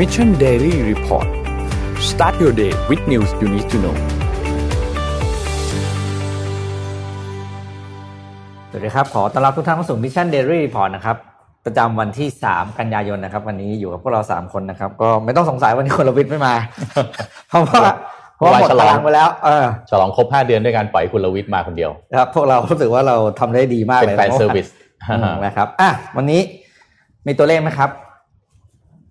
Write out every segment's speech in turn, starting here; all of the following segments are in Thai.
Mission Daily Report start your day with news you need to know สวัสดีครับ ขอต้อนรับทุกท่านเข้าสู่ Mission Daily Report นะครับ ประจำวันที่ 3 กันยายนนะครับ วันนี้อยู่กับพวกเรา 3 คนนะครับ ก็ไม่ต้องสงสัยวันนี้คนละวิทย์ไม่มา เพราะว่าเพราะว่าหมดฉลองตารางไปแล้วเออฉลองครบ 5 เดือนด้วยการปล่อยคุณลวิทย์มาคนเดียวครับพวกเรารู้สึกว่าเราทำได้ดีมากเป็นเลยแฟนมื่เซอวาร์วิสอืมนะครับอะวันนี้มีตัวเลขไหมครับ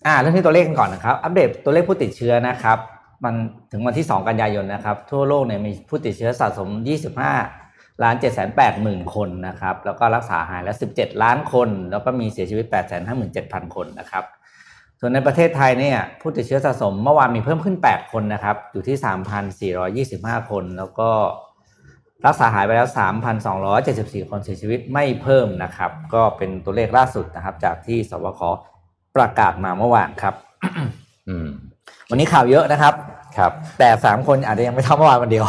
อ่าเรื่องที่ตัวเลขกันก่อนนะครับ อัปเดตตัวเลขผู้ติดเชื้อนะครับ มันถึงวันที่ 2 กันยายนนะครับ ทั่วโลกเนี่ยมีผู้ติดเชื้อสะสม 25 ล้าน7 8 0 0 0 0 คนนะครับ แล้วก็รักษาหายแล้ว 17 ล้านคน แล้วก็มีเสียชีวิต 8 5 7 0 0 0 คนนะครับ ส่วนในประเทศไทยเนี่ยผู้ติดเชื้อสะสมเมื่อวานมีเพิ่มขึ้น 8 คนนะครับ อยู่ที่ 3,425 คน แล้วก็รักษาหายไปแล้ว 3,274 คนเสียชีวิตไม่เพิ่มนะครับ ก็เป็นตัวเลขล่าสุดนะครับ จากที่สบค ประกาศมาเมื่อวานครับอืมวันนี้ข่าวเยอะนะครับ ครับ แต่สามคนอาจจะยังไม่เท่าเมื่อวานวันเดียว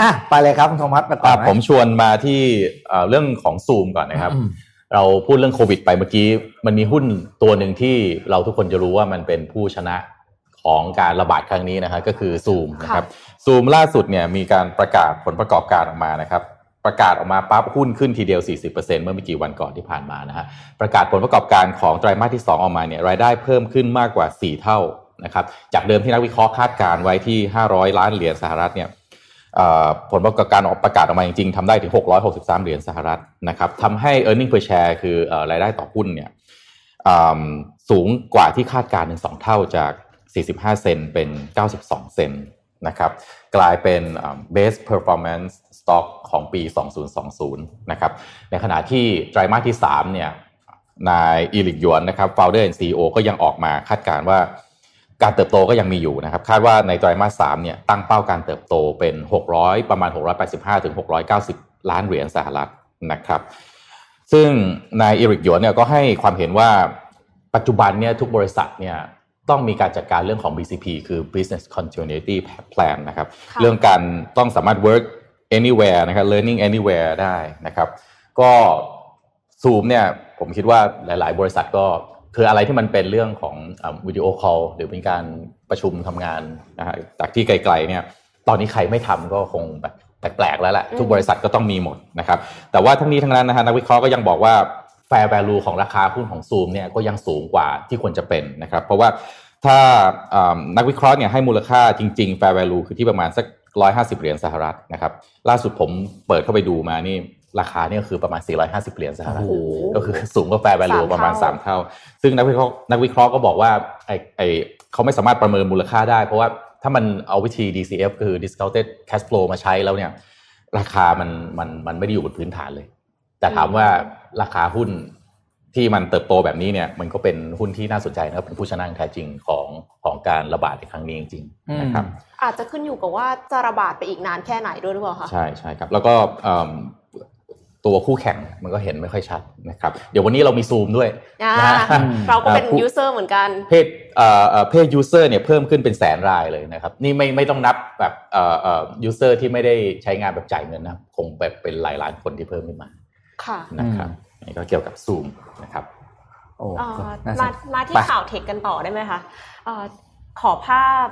อะไปเลยครับคุณโทมัสไปต่ออะไหผมชวนมาที่เอ่อเรื่องของซูมก่อนนะครับอืมเราพูดเรื่องโควิดไปเมื่อกี้ มันมีหุ้นตัวหนึ่งที่เราทุกคนจะรู้ว่ามันเป็นผู้ชนะของการระบาดครั้งนี้นะครับก็คือซูมนะครับซูมล่าสุดเนี่ยมีการประกาศผลประกอบการออกมานะครับ ประกาศออกมาปั๊บหุ้นขึ้นทีเดียว 40%เมื่อไม่กี่วันก่อนที่ผ่านมานะฮะประกาศผลประกอบการของไตรมาสที่ 2 ออกมาเนี่ยรายได้เพิ่มขึ้นมากกว่า 4 เท่านะครับจากเดิมที่นักวิเคราะห์คาดการณ์ไว้ที่ 500 ล้านเหรียญสหรัฐเนี่ยผลประกอบการออกประกาศออกมาจริงๆทำได้ถึง 663 เหรียญสหรัฐนะครับทำให้ e a r n i n g per share คือเอ่อรายได้ต่อหุ้นเนี่ยสูงกว่าที่คาดการณ์ถึง2เท่าจาก 45 เซนเป็น 92 เซนนะครับกลายเป็นอืม best performance stock ของปี 2020 นะครับ ในขณะที่ไตรมาสที่ 3 เนี่ย นายอีลิกหยวนนะครับ founder and CEO ก็ยังออกมาคาดการณ์ว่า การเติบโตก็ยังมีอยู่นะครับ คาดว่าในไตรมาสสามเนี่ย ตั้งเป้าการเติบโตเป็น 600 ประมาณ 685 ถึง 690 ล้านเหรียญสหรัฐนะครับ ซึ่งนายเอริกหยวนเนี่ยก็ให้ความเห็นว่าปัจจุบันเนี่ยทุกบริษัทเนี่ยต้องมีการจัดการเรื่องของ BCP คือ Business Continuity Plan นะครับค่ะเรื่องการต้องสามารถ work anywhere นะครับ learning anywhere ได้นะครับ ก็ซูมเนี่ยผมคิดว่าหลาย ๆ บริษัทก็คืออะไรที่มันเป็นเรื่องของวิดีโอคอลหรือเป็นการประชุมทำงานนะฮะจากที่ไกล ๆ เนี่ย ตอนนี้ใครไม่ทำก็คงแบบแปลกๆแล้วแหละทุกบริษัทก็ต้องมีหมดนะครับ แต่ว่าทั้งนี้ทั้งนั้นนะฮะนักวิเคราะห์ก็ยังบอกว่า fair value ของราคาหุ้นของซูมเนี่ยก็ยังสูงกว่าที่ควรจะเป็นนะครับ เพราะว่าถ้าอ่านักวิเคราะห์เนี่ยให้มูลค่าจริงๆ fair value คือที่ประมาณสัก 150 เหรียญสหรัฐนะครับล่าสุดผมเปิดเข้าไปดูมานี่ราคาเนี่ยคือประมาณ 450 เหรียญสหรัฐโอ้โหก็คือสูงกว่า fair value สามเท่าประมาณ 3 เท่า ซึ่งนักวิเคราะห์นักวิเคราะห์ก็บอกว่าไอไอเขาไม่สามารถประเมินมูลค่าได้ เพราะว่าถ้ามันเอาวิธี DCF คือ discounted cash flow มาใช้แล้วเนี่ย ราคามันมันมันไม่ได้อยู่บนพื้นฐานเลย แต่ถามว่าราคาหุ้น ที่มันเติบโตแบบนี้เนี่ยมันก็เป็นหุ้นที่น่าสนใจนะครับเป็นผู้ชนะอย่างแท้จริงของของการระบาดในครั้งนี้จริงๆนะครับอาจจะขึ้นอยู่กับว่าจะระบาดไปอีกนานแค่ไหนด้วยหรือเปล่าคะใช่ใช่ครับแล้วก็เอิ่มตัวคู่แข่งมันก็เห็นไม่ค่อยชัดนะครับเดี๋ยววันนี้เรามีซูมด้วยอ่านะฮะเราก็เป็นอ่าผู้ user เหมือนกันเพศเอ่อเอ่อ paid user เนี่ยเพิ่มขึ้นเป็นแสนรายเลยนะครับนี่ไม่ไม่ต้องนับแบบเอ่อเอ่อ user ที่ไม่ได้ใช้งานแบบจ่ายเงินนะครับคงแบบเป็นหลายล้านคนที่เพิ่มขึ้นมาค่ะนะครับ นี่ก็เกี่ยวกับซูมนะครับโอ้เอ่อน่าสมานมาที่ไปข่าว tech กันต่อได้ไหมคะเอ่อขอภาพ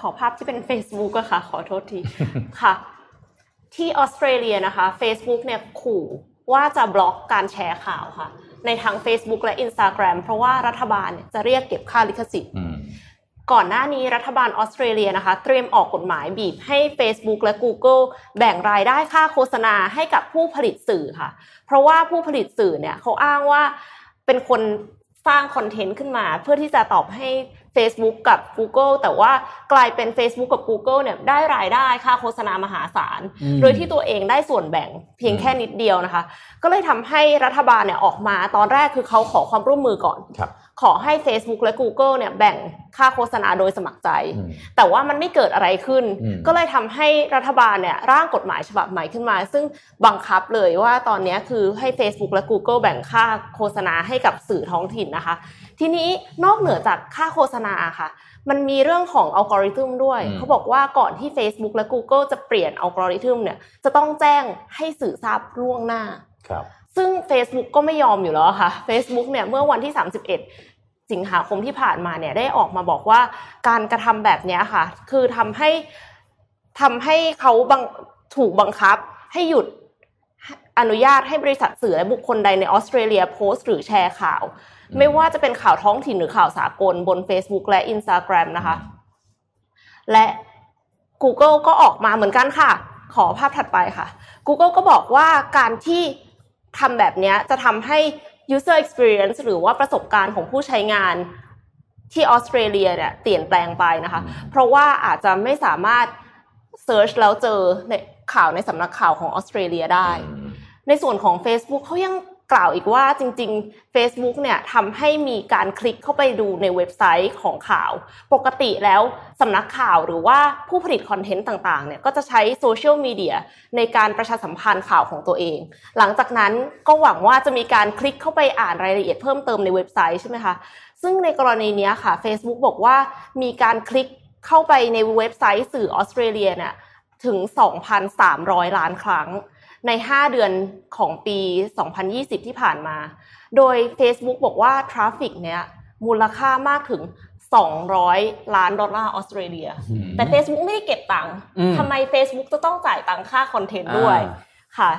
ขอภาพที่เป็น Facebook อะค่ะ ขอโทษทีค่ะ ที่ออสเตรเลียนะคะ Facebook เนี่ยขู่ว่าจะบล็อกการแชร์ข่าวค่ะ ในทั้ง Facebook และ Instagram เพราะว่ารัฐบาลเนี่ยจะเรียกเก็บค่าลิขสิทธิ์อืม ก่อนหน้านี้รัฐบาลออสเตรเลียนะคะ เตรียมออกกฎหมายบีบให้ Facebook และ Google แบ่งรายได้ค่าโฆษณาให้กับผู้ผลิตสื่อค่ะ เพราะว่าผู้ผลิตสื่อเนี่ยเขาอ้างว่าเป็นคนสร้างคอนเทนต์ขึ้นมา เพื่อที่จะตอบให้ Facebook กับ Google แต่ว่ากลายเป็น Facebook กับ Google เนี่ยได้รายได้ค่าโฆษณามหาศาลอืมโดยที่ตัวเองได้ส่วนแบ่งเพียงแค่นิดเดียวนะคะ ก็เลยทำให้รัฐบาลเนี่ยออกมาตอนแรกคือเขาขอความร่วมมือก่อนครับขอให้ Facebook และ Google เนี่ยแบ่งค่าโฆษณาโดยสมัครใจอืมแต่ว่ามันไม่เกิดอะไรขึ้นอืมก็เลยทำให้รัฐบาลเนี่ยร่างกฎหมายฉบับใหม่ขึ้นมา ซึ่งบังคับเลยว่าตอนเนี้ยคือให้ Facebook และ Google แบ่งค่าโฆษณาให้กับสื่อท้องถิ่นนะคะ ทีนี้นอกเหนือจากค่าโฆษณาค่ะ มันมีเรื่องของอัลกอริทึมด้วยอืมเขาบอกว่าก่อนที่ Facebook และ Google จะเปลี่ยนอัลกอริทึมเนี่ยจะต้องแจ้งให้สื่อทราบล่วงหน้าครับซึ่ง Facebook ก็ไม่ยอมอยู่แล้วค่ะ Facebook เนี่ยเมื่อวันที่ 31 สิงหาคมที่ผ่านมาเนี่ยได้ออกมาบอกว่าการกระทำแบบเนี้ยค่ะ คือทำให้ทำให้เขาบังถูกบังคับให้หยุดอนุญาตให้บริษัทสื่อและบุคคลใดในออสเตรเลียโพสต์หรือแชร์ข่าว ไม่ว่าจะเป็นข่าวท้องถิ่นหรือข่าวสากลบน Facebook และ Instagram นะคะ และ Google ก็ออกมาเหมือนกันค่ะ ขอภาพถัดไปค่ะ Google ก็บอกว่าการที่ทำแบบเนี้ยจะทำให้ user experience หรือว่าประสบการณ์ของผู้ใช้งานที่ออสเตรเลียเนี่ยเปลี่ยนแปลงไปนะคะ เพราะว่าอาจจะไม่สามารถ search แล้วเจอในข่าวในสำนักข่าวของออสเตรเลียได้ ในส่วนของ Facebook เขายัง กล่าวอีกว่าจริง ๆ Facebook เนี่ยทำให้มีการคลิกเข้าไปดูในเว็บไซต์ของข่าว ปกติแล้วสำนักข่าวหรือว่าผู้ผลิตคอนเทนต์ต่างๆเนี่ยก็จะใช้โซเชียลมีเดียในการประชาสัมพันธ์ข่าวของตัวเอง หลังจากนั้นก็หวังว่าจะมีการคลิกเข้าไปอ่านรายละเอียดเพิ่มเติมในเว็บไซต์ใช่ไหมคะ ซึ่งในกรณีนี้ค่ะ Facebook บอกว่ามีการคลิกเข้าไปในเว็บไซต์สื่อออสเตรเลียเนี่ยถึง 2,300 ล้านครั้ง ใน 5 เดือนของปี 2020 ที่ผ่านมา โดย Facebook บอกว่า traffic เนี้ยมูลค่ามากถึง 200 ล้านดอลลาร์ออสเตรเลีย แต่ Facebook ไม่ได้เก็บตังค์อืมทำไม Facebook จะต้องจ่ายตังค่า content ด้วยอ่าค่ะ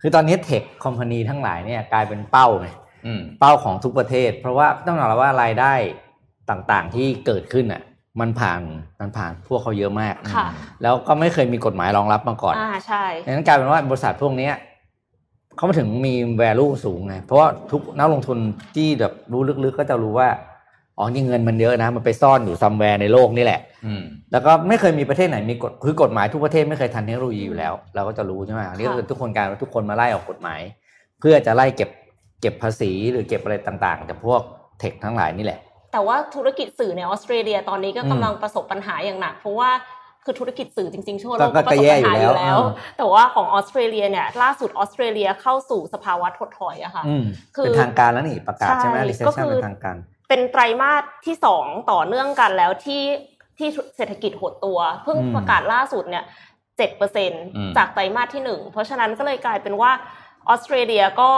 คือตอนนี้ tech company ทั้งหลายเนี่ยกลายเป็นเป้าไงอืมเป้าของทุกประเทศ เพราะว่าต้องยอมรับว่ารายได้ต่างๆที่เกิดขึ้นอะ มันผ่านมันผ่านพวกเขาเยอะมากค่ะแล้วก็ไม่เคยมีกฎหมายรองรับมาก่อนอ่าใช่ดังนั้นกลายเป็นว่าบริษัทพวกเนี้ยเขามาถึงมี value สูงไงเพราะว่าทุกนักลงทุนที่แบบรู้ลึกๆ ก็จะรู้ว่าอ๋อนี่เงินมันเยอะนะ มันไปซ่อนอยู่ซัมแวร์ในโลกนี่แหละอืมแล้วก็ไม่เคยมีประเทศไหนมีกฎคือกฎหมายทุกประเทศไม่เคยทันเทคโนโลยีอยู่แล้ว เราก็จะรู้ใช่ไหมอันนี้ก็คือทุกคนการว่าทุกคนมาไล่ออกกฎหมาย เพื่อจะไล่เก็บเก็บภาษีหรือเก็บอะไรต่างๆจากพวกเทคทั้งหลายนี่แหละ แต่ว่าธุรกิจสื่อในออสเตรเลียตอนนี้ก็อืมกำลังประสบปัญหาอย่างหนัก เพราะว่าคือธุรกิจสื่อจริงๆทั่วโลก็กก็ก็ประสบแย่ปัญอยู่หาอแล้วยู่แล้วเออแต่ว่าของออสเตรเลียเนี่ยล่าสุดออสเตรเลียเข้าสู่สภาวะถดถอยอะค่ะอืมคือเป็นทางการแล้วนี่ประกาศใช่ไหมใช่ recession ก็คือเป็นทางการ เป็นไตรมาสที่สองต่อเนื่องกันแล้วที่ที่เศรษฐกิจหดตัว เพิ่งอืมประกาศล่าสุดเนี่ยเจ็ดเปอร์เซ็นอืมจากไตรมาสที่หนึ่งเพราะฉะนั้นก็เลยกลายเป็นว่า ออสเตรเลียก็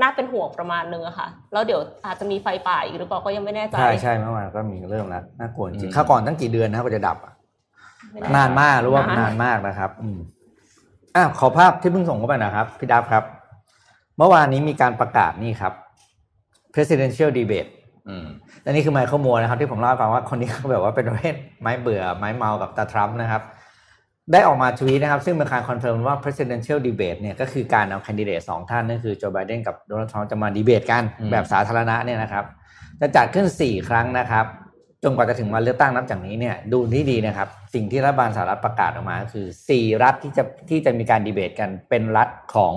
น่าเป็นห่วงประมาณนึงอะค่ะ แล้วเดี๋ยวอาจจะมีไฟป่าอีกหรือเปล่าก็ยังไม่แน่ใจ ใช่ใช่เมื่อวานก็มีเริ่มแล้วน่ากลัวจอืริงมๆข้าวก่อนตั้งกี่เดือนนะครับกว่าจะดับอะไม่แใจนานมากรู้ว่านะนานมากนะครับ อืมอะขอภาพที่เพิ่งส่งเข้าไปนะครับพี่ดับครับ เมื่อวานนี้มีการประกาศนี่ครับ presidential debate อืมและนี่คือไมเคิลมัวนะครับ ที่ผมเล่าให้ฟังว่าคนนี้เขาแบบว่าเป็นประเภทไม้เบื่อไม้เมากับตาทรัมป์นะครับ ได้ออกมาทวีตนะครับ ซึ่งเป็นการ confirm ว่า presidential debate เนี่ยก็คือการเอาแคนดิเดตสองท่านนั่นคือโจไบเดนกับโดนัลด์ทรัมป์จะมาดีเบตกันอืมแบบสาธารณะเนี่ยนะครับ จะจัดขึ้น 4 ครั้งนะครับจนกว่าจะถึงวันเลือกตั้งนับจากนี้เนี่ยดูที่ดีนะครับ สิ่งที่รัฐบาลสหรัฐประกาศออกมาก็คือ 4 รัฐที่จะที่จะมีการดีเบตกันเป็นรัฐของ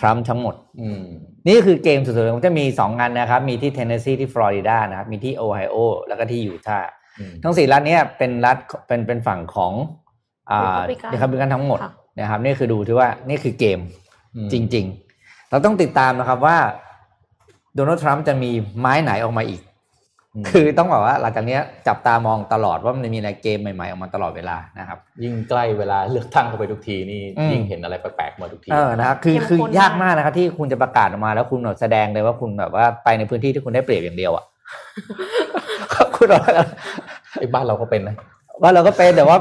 ทรัมป์ทั้งหมดอืมนี่คือเกมสุดๆมันจะมี 2 งานนะครับ มีที่เทนเนสซีที่ฟลอริดานะครับ มีที่โอไฮโอแล้วก็ที่ยูทาห์อืมทั้งสี่รัฐเนี้ยเป็นรัฐเป็นเป็นฝั่งของอ่า Republican เดคับบิกันทั้งหมดค่ะนะครับนี่คือดูที่ว่านี่คือเกมอืมจริง ๆ เราต้องติดตามนะครับว่าโดนัลด์ทรัมป์จะมีไม้ไหนออกมาอีกมคือต้องบอกว่าหลังจากเนี้ยจับตามองตลอดว่ามันจะมีอะไรเกมใหม่ๆออกมาตลอดเวลานะครับ ยิ่งใกล้เวลาเลือกตั้งเข้าไปทุกทีนี่อืมยิ่งเห็นอะไรแปลกๆมาทุกทีเออนะครับคือเข้มข้นคือยากมากมากนะครับที่คุณจะประกาศออกมาแล้วคุณแบบแสดงเลยว่าคุณแบบว่าไปในพื้นที่ที่คุณได้เปรียบอย่างเดียวอะคุณบอกว่าไอ้บ้านเราก็เป็นนะว่าเราก็เป็นแต่ว่า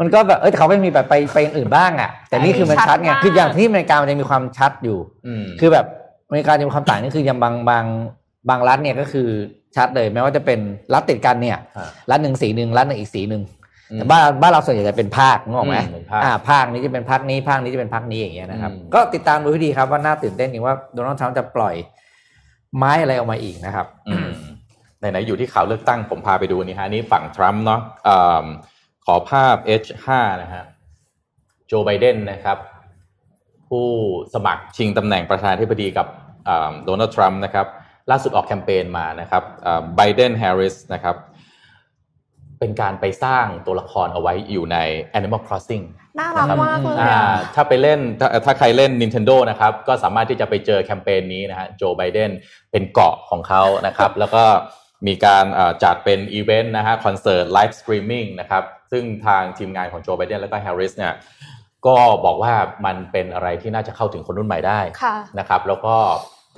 มันก็แบบเออเขาไม่มีแบบไปไปอย่างอื่นบ้างอะ แต่นี่คือมันชัดไงชัดมากคืออย่างที่อเมริกามันจะมีความชัดอยู่อืมคือแบบอเมริกาจะมีความต่างนี่คือยังบางบางบางรัฐเนี่ยก็คือชัดเลยแม้ว่าจะเป็นรัฐติดกันเนี่ยอ่ารัฐหนึ่งสีหนึ่งรัฐหนึ่งอีกสีหนึ่งอืมแต่บ้านบ้านเราส่วนใหญ่จะเป็นภาคนึกออกไหมอืมเป็นภาคอ่าภาคนี้จะเป็นภาคนี้ภาคนี้จะเป็นภาคนี้อย่างเงี้ยนะครับอืมก็ติดตามดูให้ดีครับว่าน่าตื่นเต้นจริงว่าโดนัลด์ทรัมป์จะปล่อยไม้อะไรออกมาอีกนะครับอืมไหนๆอยู่ที่ข่าวเลือกตั้งผมพาไปดูนี่ฮะนี่ฝั่งทรัมป์เนาะอ่า ขอภาพ H5 นะฮะโจไบเดนนะครับ ผู้สมัครชิงตำแหน่งประธานาธิบดีกับโดนัลด์ทรัมป์นะครับ ล่าสุดออกแคมเปญมานะครับไบเดนแฮร์ริสนะครับ เป็นการไปสร้างตัวละครเอาไว้อยู่ใน Animal Crossing น่ารักมากเลยอ่าอะถ้าไปเล่นถ้าถ้าใครเล่น Nintendo นะครับ ก็สามารถที่จะไปเจอแคมเปญนี้นะฮะโจไบเดนเป็นเกาะของเขานะครับ แล้วก็มีการอ่าจัดเป็นอีเวนต์นะฮะคอนเสิร์ต live streaming นะครับ ซึ่งทางทีมงานของโจไบเดนแล้วก็แฮร์ริสเนี่ยก็บอกว่ามันเป็นอะไรที่น่าจะเข้าถึงคนรุ่นใหม่ได้ค่ะนะครับ แล้วก็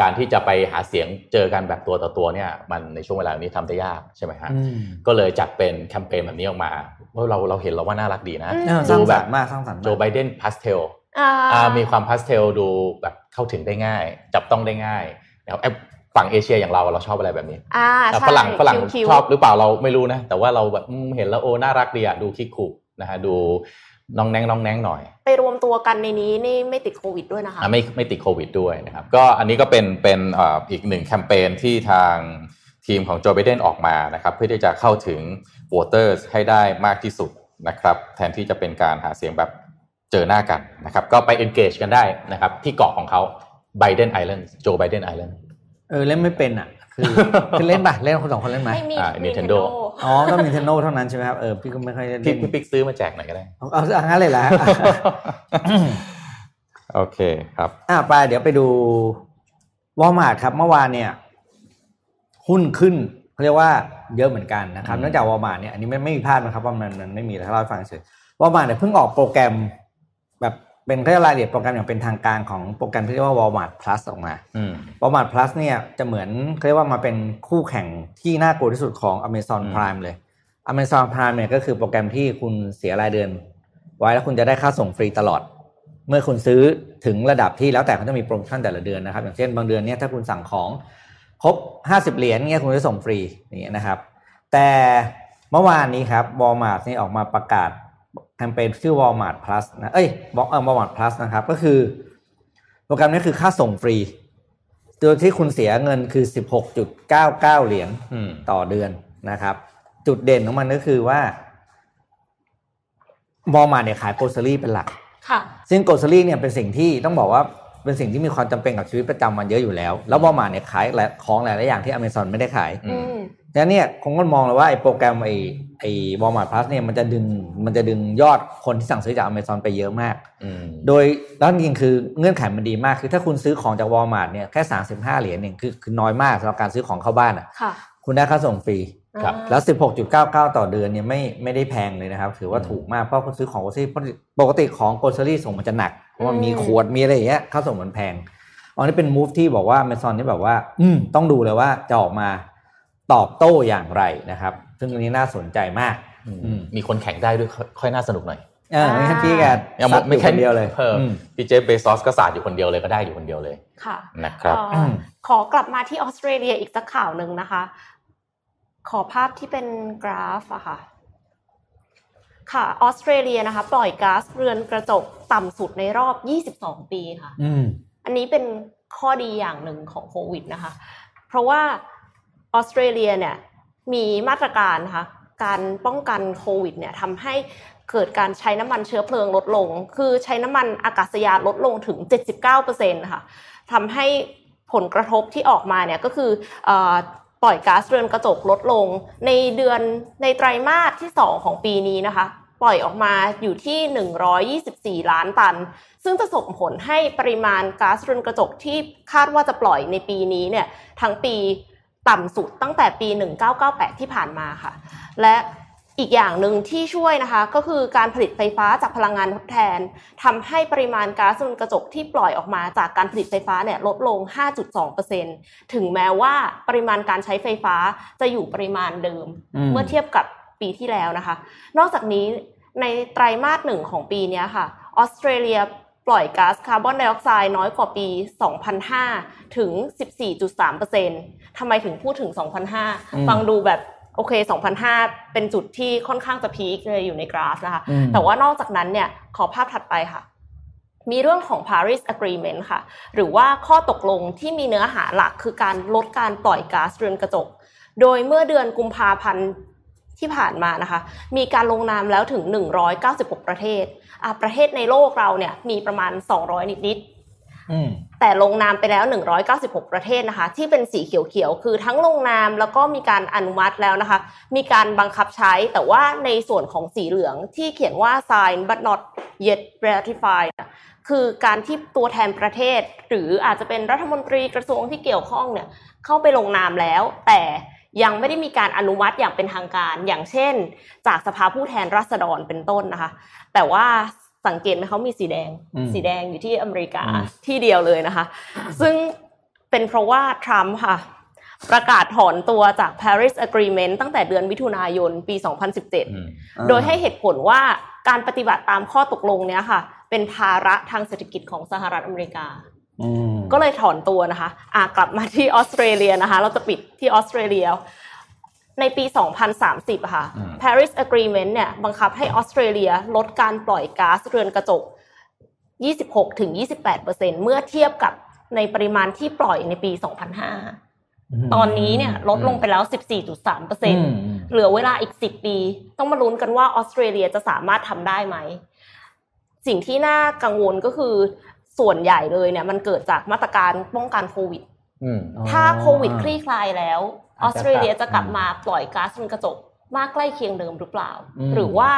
การที่จะไปหาเสียงเจอกันแบบตัวต่อตัวเนี่ยมันในช่วงเวลานี้ทำได้ยากใช่ไหมฮะอืมก็เลยจัดเป็นแคมเปญแบบนี้ออกมาว่าเราเราเห็นแล้วว่าน่ารักดีนะอืมเออสร้างสรรค์มากสร้างสรรค์โจมากไบเดนพาสเทลอ่าอ่ามีความพาสเทลดูแบบเข้าถึงได้ง่าย จับต้องได้ง่ายนะครับไอ้ ฝั่งเอเชียอย่างเราเราชอบอะไรแบบนี้อ่าแต่ใช่ฝรั่งฝรั่ง cute ๆชอบหรือเปล่าเราไม่รู้นะ แต่ว่าเราแบบอืมเห็นแล้วโอ้น่ารักดีอะดูคิกคุนะฮะดูน้องแนงน้องแนงหน่อย ไปรวมตัวกันในนี้นี่ไม่ติดโควิดด้วยนะคะอะไม่ไม่ติดโควิดด้วยนะครับก็อันนี้ก็เป็นเป็นเอ่ออีกหนึ่งแคมเปญที่ทางทีมของโจไบเดนออกมานะครับเพื่อที่จะเข้าถึง voter ให้ได้มากที่สุดนะครับแทนที่จะเป็นการหาเสียงแบบเจอหน้ากันนะครับก็ไป engage กันได้นะครับที่เกาะของเขา Biden Island โจไบ เดนไอแลนด์เออเล่นไม่เป็นอะ คือคือเล่นป่ะเล่นคนสองคนเล่นไหมไม่มีอ่า Nintendo Nintendo อ๋อต้อง Nintendo เท่านั้นใช่ไหมครับเออพี่ก็ไม่ค่อยได้พี่เล่นพี่ปิ๊กซื้อมาแจกหน่อยก็ได้เอาเอาเอางั้นเลยละโอเคครับ อะไปเดี๋ยวไปดูวอลมาร์ทครับ เมื่อวานเนี่ย หุ้นขึ้นเขาเรียกว่าเยอะเหมือนกันนะครับอืมเนื่องจากวอลมาร์ทเนี่ยอันนี้ไม่ไม่มีพลาดนะครับว่ามันมันไม่มีแล้วเล่าให้ฟังเฉยวอลมาร์ทเนี่ยเพิ่งออกโปรแกรมแบบ เป็นเรียกรายละเอียดโปรแกรมอย่างเป็นทางการของโปรแกรมที่เรียกว่าวอลมาร์ท plus ออกมาอืมวอลมาร์ท plus เนี่ยจะเหมือนเขาเรียกว่ามาเป็นคู่แข่งที่น่ากลัวที่สุดของ Amazon อืม Prime เลย Amazon Prime เนี่ยก็คือโปรแกรมที่คุณเสียรายเดือน ไว้แล้วคุณจะได้ค่าส่งฟรีตลอด เมื่อคุณซื้อถึงระดับที่แล้วแต่เขาจะมีโปรโมชั่นแต่ละเดือนนะครับ อย่างเช่นบางเดือนเนี่ยถ้าคุณสั่งของครบ 50 เหรียญเนี่ยคุณจะส่งฟรีอย่างเงี้ยนะครับ แต่เมื่อวานนี้ครับ Walmart นี่ออกมาประกาศ แคมเปญชื่อ Walmart Plus นะเอ้ยบอกเออ Walmart Plus นะครับ ก็คือ โปรแกรมนี้คือค่าส่งฟรีโดยที่คุณเสียเงินคือ 16.99 เหรียญอืมต่อเดือนนะครับ จุดเด่นของมันก็คือว่าวอลมาร์ทเนี่ยขาย grocery เป็นหลัก ค่ะ ซึ่ง grocery เนี่ยเป็นสิ่งที่ต้องบอกว่า เป็นสิ่งที่มีความจำเป็นกับชีวิตประจำวันเยอะอยู่แล้ว แล้ววอลมาร์ทเนี่ยขายและของหลายๆอย่างที่อเมซอนไม่ได้ขายอือืมมดังนั้นเนี่ยคงก็มองเลยว่าไอ้โปรแกรมไอ้ไอ้ Walmart Plus เนี่ยมันจะดึงมันจะดึงยอดคนที่สั่งซื้อจากอเมซอนไปเยอะมากอืมโดยแล้วจริงๆคือเงื่อนไขมันดีมากคือถ้าคุณซื้อของจากวอลมาร์ทเนี่ยแค่35เหรียญเองคือคือน้อยมากสำหรับการซื้อของเข้าบ้านอะค่ะคุณได้ค่าส่งฟรี ครับอ่าแล้ว 16.99 ต่อเดือนเนี่ยไม่ไม่ได้แพงเลยนะครับ ถือว่าอืมถูกมากเพราะคุณซื้อของ groceryปกติของ grocery ส่งมันจะหนัก เพราะมันมีอืมขวดมีอะไรอย่างเงี้ยค่าส่งมันแพงอันนี้เป็น move ที่บอกว่า Amazon นี่แบบว่า อืมต้องดูเลยว่าจะออกมาตอบโต้อย่างไรนะครับ ซึ่งอันนี้น่าสนใจมากอืมอืมมีคนแข่งได้ด้วยค่อยค่อยน่าสนุกหน่อยเออไม่ใช่พี่แกยังซัดอยู่คนเดียวเลยเพิ่มอืมพี่ Jeff Bezos ก็สาดอยู่คนเดียวเลยก็ได้อยู่คนเดียวเลยค่ะนะครับเอ่ออขอกลับมาที่ออสเตรเลียอีกสักข่าวหนึ่งนะคะ ขอภาพที่เป็นกราฟอะค่ะ ค่ะออสเตรเลียนะคะ ปล่อยก๊าซเรือนกระจกต่ำสุดในรอบ 22 ปีค่ะอืมอันนี้เป็นข้อดีอย่างหนึ่งของโควิดนะคะ เพราะว่าออสเตรเลียเนี่ยมีมาตรการนะคะการป้องกันโควิดเนี่ยทำให้เกิดการใช้น้ำมันเชื้อเพลิงลดลง คือใช้น้ำมันอากาศยานลดลงถึง 79%ค่ะทำให้ผลกระทบที่ออกมาเนี่ยก็คือเอ่อ ปล่อยก๊าซเรือนกระจกลดลง ในเดือนในไตรมาสที่ 2 ของปีนี้นะคะ ปล่อยออกมาอยู่ที่ 124 ล้านตัน ซึ่งจะส่งผลให้ปริมาณก๊าซเรือนกระจกที่คาดว่าจะปล่อยในปีนี้เนี่ยทั้งปีต่ำสุดตั้งแต่ปี 1998 ที่ผ่านมาค่ะ และ อีกอย่างหนึ่งที่ช่วยนะคะ ก็คือการผลิตไฟฟ้าจากพลังงานทดแทนทำให้ปริมาณก๊าซเรือนกระจกที่ปล่อยออกมาจากการผลิตไฟฟ้าเนี่ยลดลง 5.2%ถึงแม้ว่าปริมาณการใช้ไฟฟ้าจะอยู่ปริมาณเดิมอืมเมื่อเทียบกับปีที่แล้วนะคะ นอกจากนี้ในไตรมาสหนึ่งของปีเนี้ยค่ะออสเตรเลียปล่อยก๊าซคาร์บอนไดออกไซด์น้อยกว่าปี 2005 ถึง 14.3%ทำไมถึงพูดถึงอืม2005 ฟังดูแบบ โอเค 2005 เป็นจุดที่ค่อนข้างจะพีคเลยอยู่ในกราฟนะคะอืมแต่ว่านอกจากนั้นเนี่ย ขอภาพถัดไปค่ะ มีเรื่องของ Paris Agreement ค่ะ หรือว่าข้อตกลงที่มีเนื้อหาหลักคือการลดการปล่อยก๊าซเรือนกระจก โดยเมื่อเดือนกุมภาพันธ์ที่ผ่านมานะคะ มีการลงนามแล้วถึง 196 ประเทศอะประเทศในโลกเราเนี่ยมีประมาณ 200 นิดๆอืม แต่ลงนามไปแล้ว 196 ประเทศนะคะ ที่เป็นสีเขียวๆ คือทั้งลงนามแล้วก็มีการอนุมัติแล้วนะคะ มีการบังคับใช้แต่ว่าในส่วนของสีเหลืองที่เขียนว่า sign but not yet ratified คือการที่ตัวแทนประเทศ หรืออาจจะเป็นรัฐมนตรีกระทรวงที่เกี่ยวข้องเนี่ยเข้าไปลงนามแล้ว แต่ยังไม่ได้มีการอนุมัติอย่างเป็นทางการ อย่างเช่น จากสภาผู้แทนราษฎรเป็นต้นนะคะ แต่ว่า สังเกตไหมเขามีสีแดงอืมสีแดงอยู่ที่อเมริกาอืมที่เดียวเลยนะคะ ซึ่งเป็นเพราะว่าทรัมป์ค่ะ ประกาศถอนตัวจาก Paris Agreement ตั้งแต่เดือนมิถุนายนปี 2017อืมโดยให้เหตุผลว่าการปฏิบัติตามข้อตกลงเนี้ยค่ะ เป็นภาระทางเศรษฐกิจของสหรัฐอเมริกาอืมก็เลยถอนตัวนะคะ อะกลับมาที่ออสเตรเลียนะคะ เราจะปิดที่ออสเตรเลีย ในปี 2030อะค่ะอืม Paris Agreement เนี่ยบังคับให้ออสเตรเลียลดการปล่อยก๊าซเรือนกระจก 26ถึง28เมื่อเทียบกับในปริมาณที่ปล่อยในปี 2005 ตอนนี้เนี่ยลดลงไปแล้ว 14.3อืมเหลือเวลาอีก 10 ปี ต้องมาลุ้นกันว่าออสเตรเลียจะสามารถทำได้ไหม สิ่งที่น่ากังวลก็คือส่วนใหญ่เลยเนี่ยมันเกิดจากมาตรการป้องกันโควิดอืมอ๋อถ้าโควิดคลี่คลายแล้ว ออาอจจะสเตรเลียจะกลับอืมมาปล่อยก๊าซเรือนกระจกมากใกล้เคียงเดิมหรือเปล่าอืมหรือว่า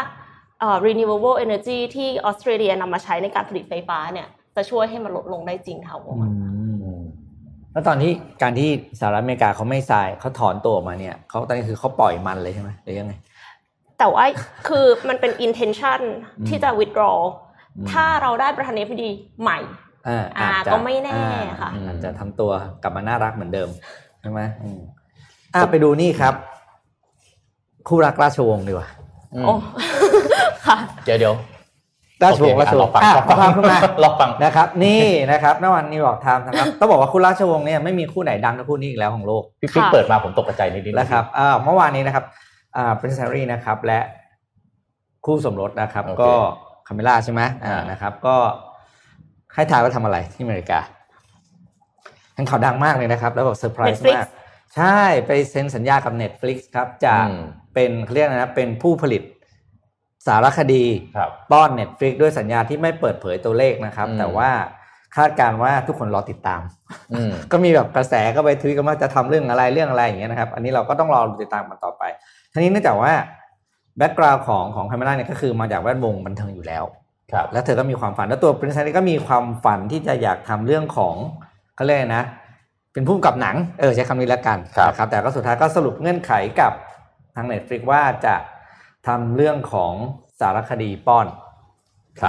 เอ่อ renewable energy ที่ออสเตรเลียนำมาใช้ในการผลิตไฟฟ้าเนี่ยจะช่วยให้มันลดลงได้จริงเท่าอืมแล้วตอนที่การที่สหรัฐอเมริกาเขาไม่ทรายเขาถอนตัวออกมาเนี่ยเขาตอนนี้คือเขาปล่อยมันเลยใช่ไหมหรือยังไง แต่ว่าคือมันเป็น intention อืมที่จะ withdraw อืมถ้าเราได้ประธานาธิบดีใหม่อ่าอ่าอาจจะก็ไม่แน่อ่าค่ะอาจจะทำตัวกลับมาน่ารักเหมือนเดิมใช่ไหม อืมอ่าไปดูนี่ครับ คู่รักราชวงศ์ดีกว่าอืมโอ้ค่ะเดี๋ยวเดี๋ยวราชวงศ์โอราเคชวอะงศ์อะรอฟังพาขึ้นมารอฟังนะครับ นี่นะครับ New York Times นะครับต้องบอกว่าคู่ราชวงศ์เนี่ยไม่มีคู่ไหนดังเท่าคู่นี้อีกแล้วของโลกพี่ปิ๊กค่ะเปิดมาผมตกใจนิดๆนะครับอ่าเมื่อวานนี้นะครับอ่า Prince Harry นะครับ และคู่สมรสนะครับโอเคก็คาเมล่าใช่ไหมอ่าอ่านนะครับ ก็ให้ทายว่าทำอะไรที่อเมริกาเป็นข่าวดังมากเลยนะครับ แล้วแบบเซอร์ไพรส์ Netflix มาก ใช่ไปเซ็นสัญญากับ Netflix ครับจะอืมเป็นเขาเรียกอะไรนะเป็นผู้ผลิตสารคดีครับป้อน Netflix ด้วยสัญญาที่ไม่เปิดเผยตัวเลขนะครับอืมแต่ว่าคาดการณ์ว่าทุกคนรอติดตามอืมก็มีแบบกระแสก็ไปทวีตกันว่าจะทำเรื่องอะไรเรื่องอะไรอย่างเงี้ยนะครับ อันนี้เราก็ต้องรอติดตามกันต่อไปทีนี้เนื่องจากว่า background ของของคาเมล่าเนี่ยก็คือมาจากแวดวงบันเทิงอยู่แล้วครับแล้วเธอก็มีความฝันแล้วตัว Prince ก็มีความฝันที่จะอยากทำเรื่องของเขาเรียกอะไรนะ เป็นผู้กำกับหนังเออใช้คำนี้แล้วกันครับนะครับแต่ก็สุดท้ายก็สรุปเงื่อนไขกับทาง Netflix ว่าจะทำเรื่องของสารคดีป้อน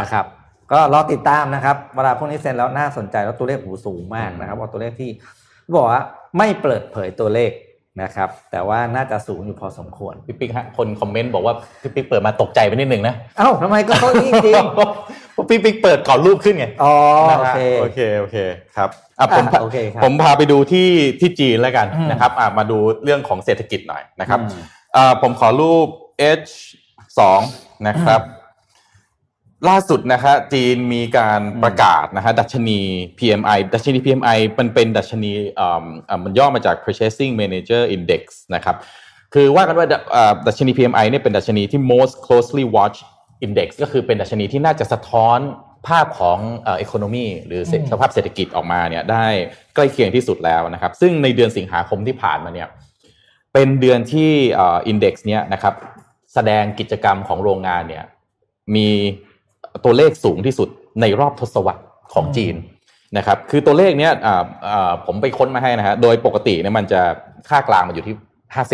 นะครับก็รอติดตามนะครับ เวลาพวกนี้เซ็นแล้วน่าสนใจแล้วตัวเลขหูสูงมากนะครับว่าตัวเลขที่บอกว่าไม่เปิดเผยตัวเลขนะครับ แต่ว่าน่าจะสูงอยู่พอสมควรพี่ปิ๊กฮะคนคอมเมนต์บอกว่าพี่ปิ๊กเปิดมาตกใจไปนิดหนึ่งนะเอ้าทำไมก็เขานี่จริงเพราะพี่ปิ๊กเปิดก่อนรูปขึ้นไงอ๋อนะโอฮะเคโอเคโอเคครับอะผมอะโอเคครับผมพาไปดูที่ที่จีนแล้วกันอืมนะครับอะมาดูเรื่องของเศรษฐกิจหน่อยนะครับอืมอ่าผมขอรูป H สองนะครับ ล่าสุดนะฮะจีนมีการประกาศนะฮะดัชนี PMI ดัชนี PMI มันเป็นดัชนีอ่าอ่ามันย่อมาจาก Purchasing Manager Index นะครับคือว่ากันว่าดัอ่าดัชนี PMI เนี่ยเป็นดัชนีที่ most closely watched index ก็คือเป็นดัชนีที่น่าจะสะท้อนภาพของเอ่อ economy หรือเศรษฐอืมสภาพเศรษฐกิจออกมาเนี่ยได้ใกล้เคียงที่สุดแล้วนะครับ ซึ่งในเดือนสิงหาคมที่ผ่านมาเนี่ยเป็นเดือนที่เอินเด็กซ์เนี้ยนะครับแสดงกิจกรรมของโรงงานเนี่ยมีตัวเลขสูงที่สุดในรอบทศวรรษของจีนนะครับคือตัวเลขเนี้ยอ่าอ่าผมไปค้นมาให้นะฮะโดยปกติเนี่ยมันจะค่ากลางมันอยู่ที่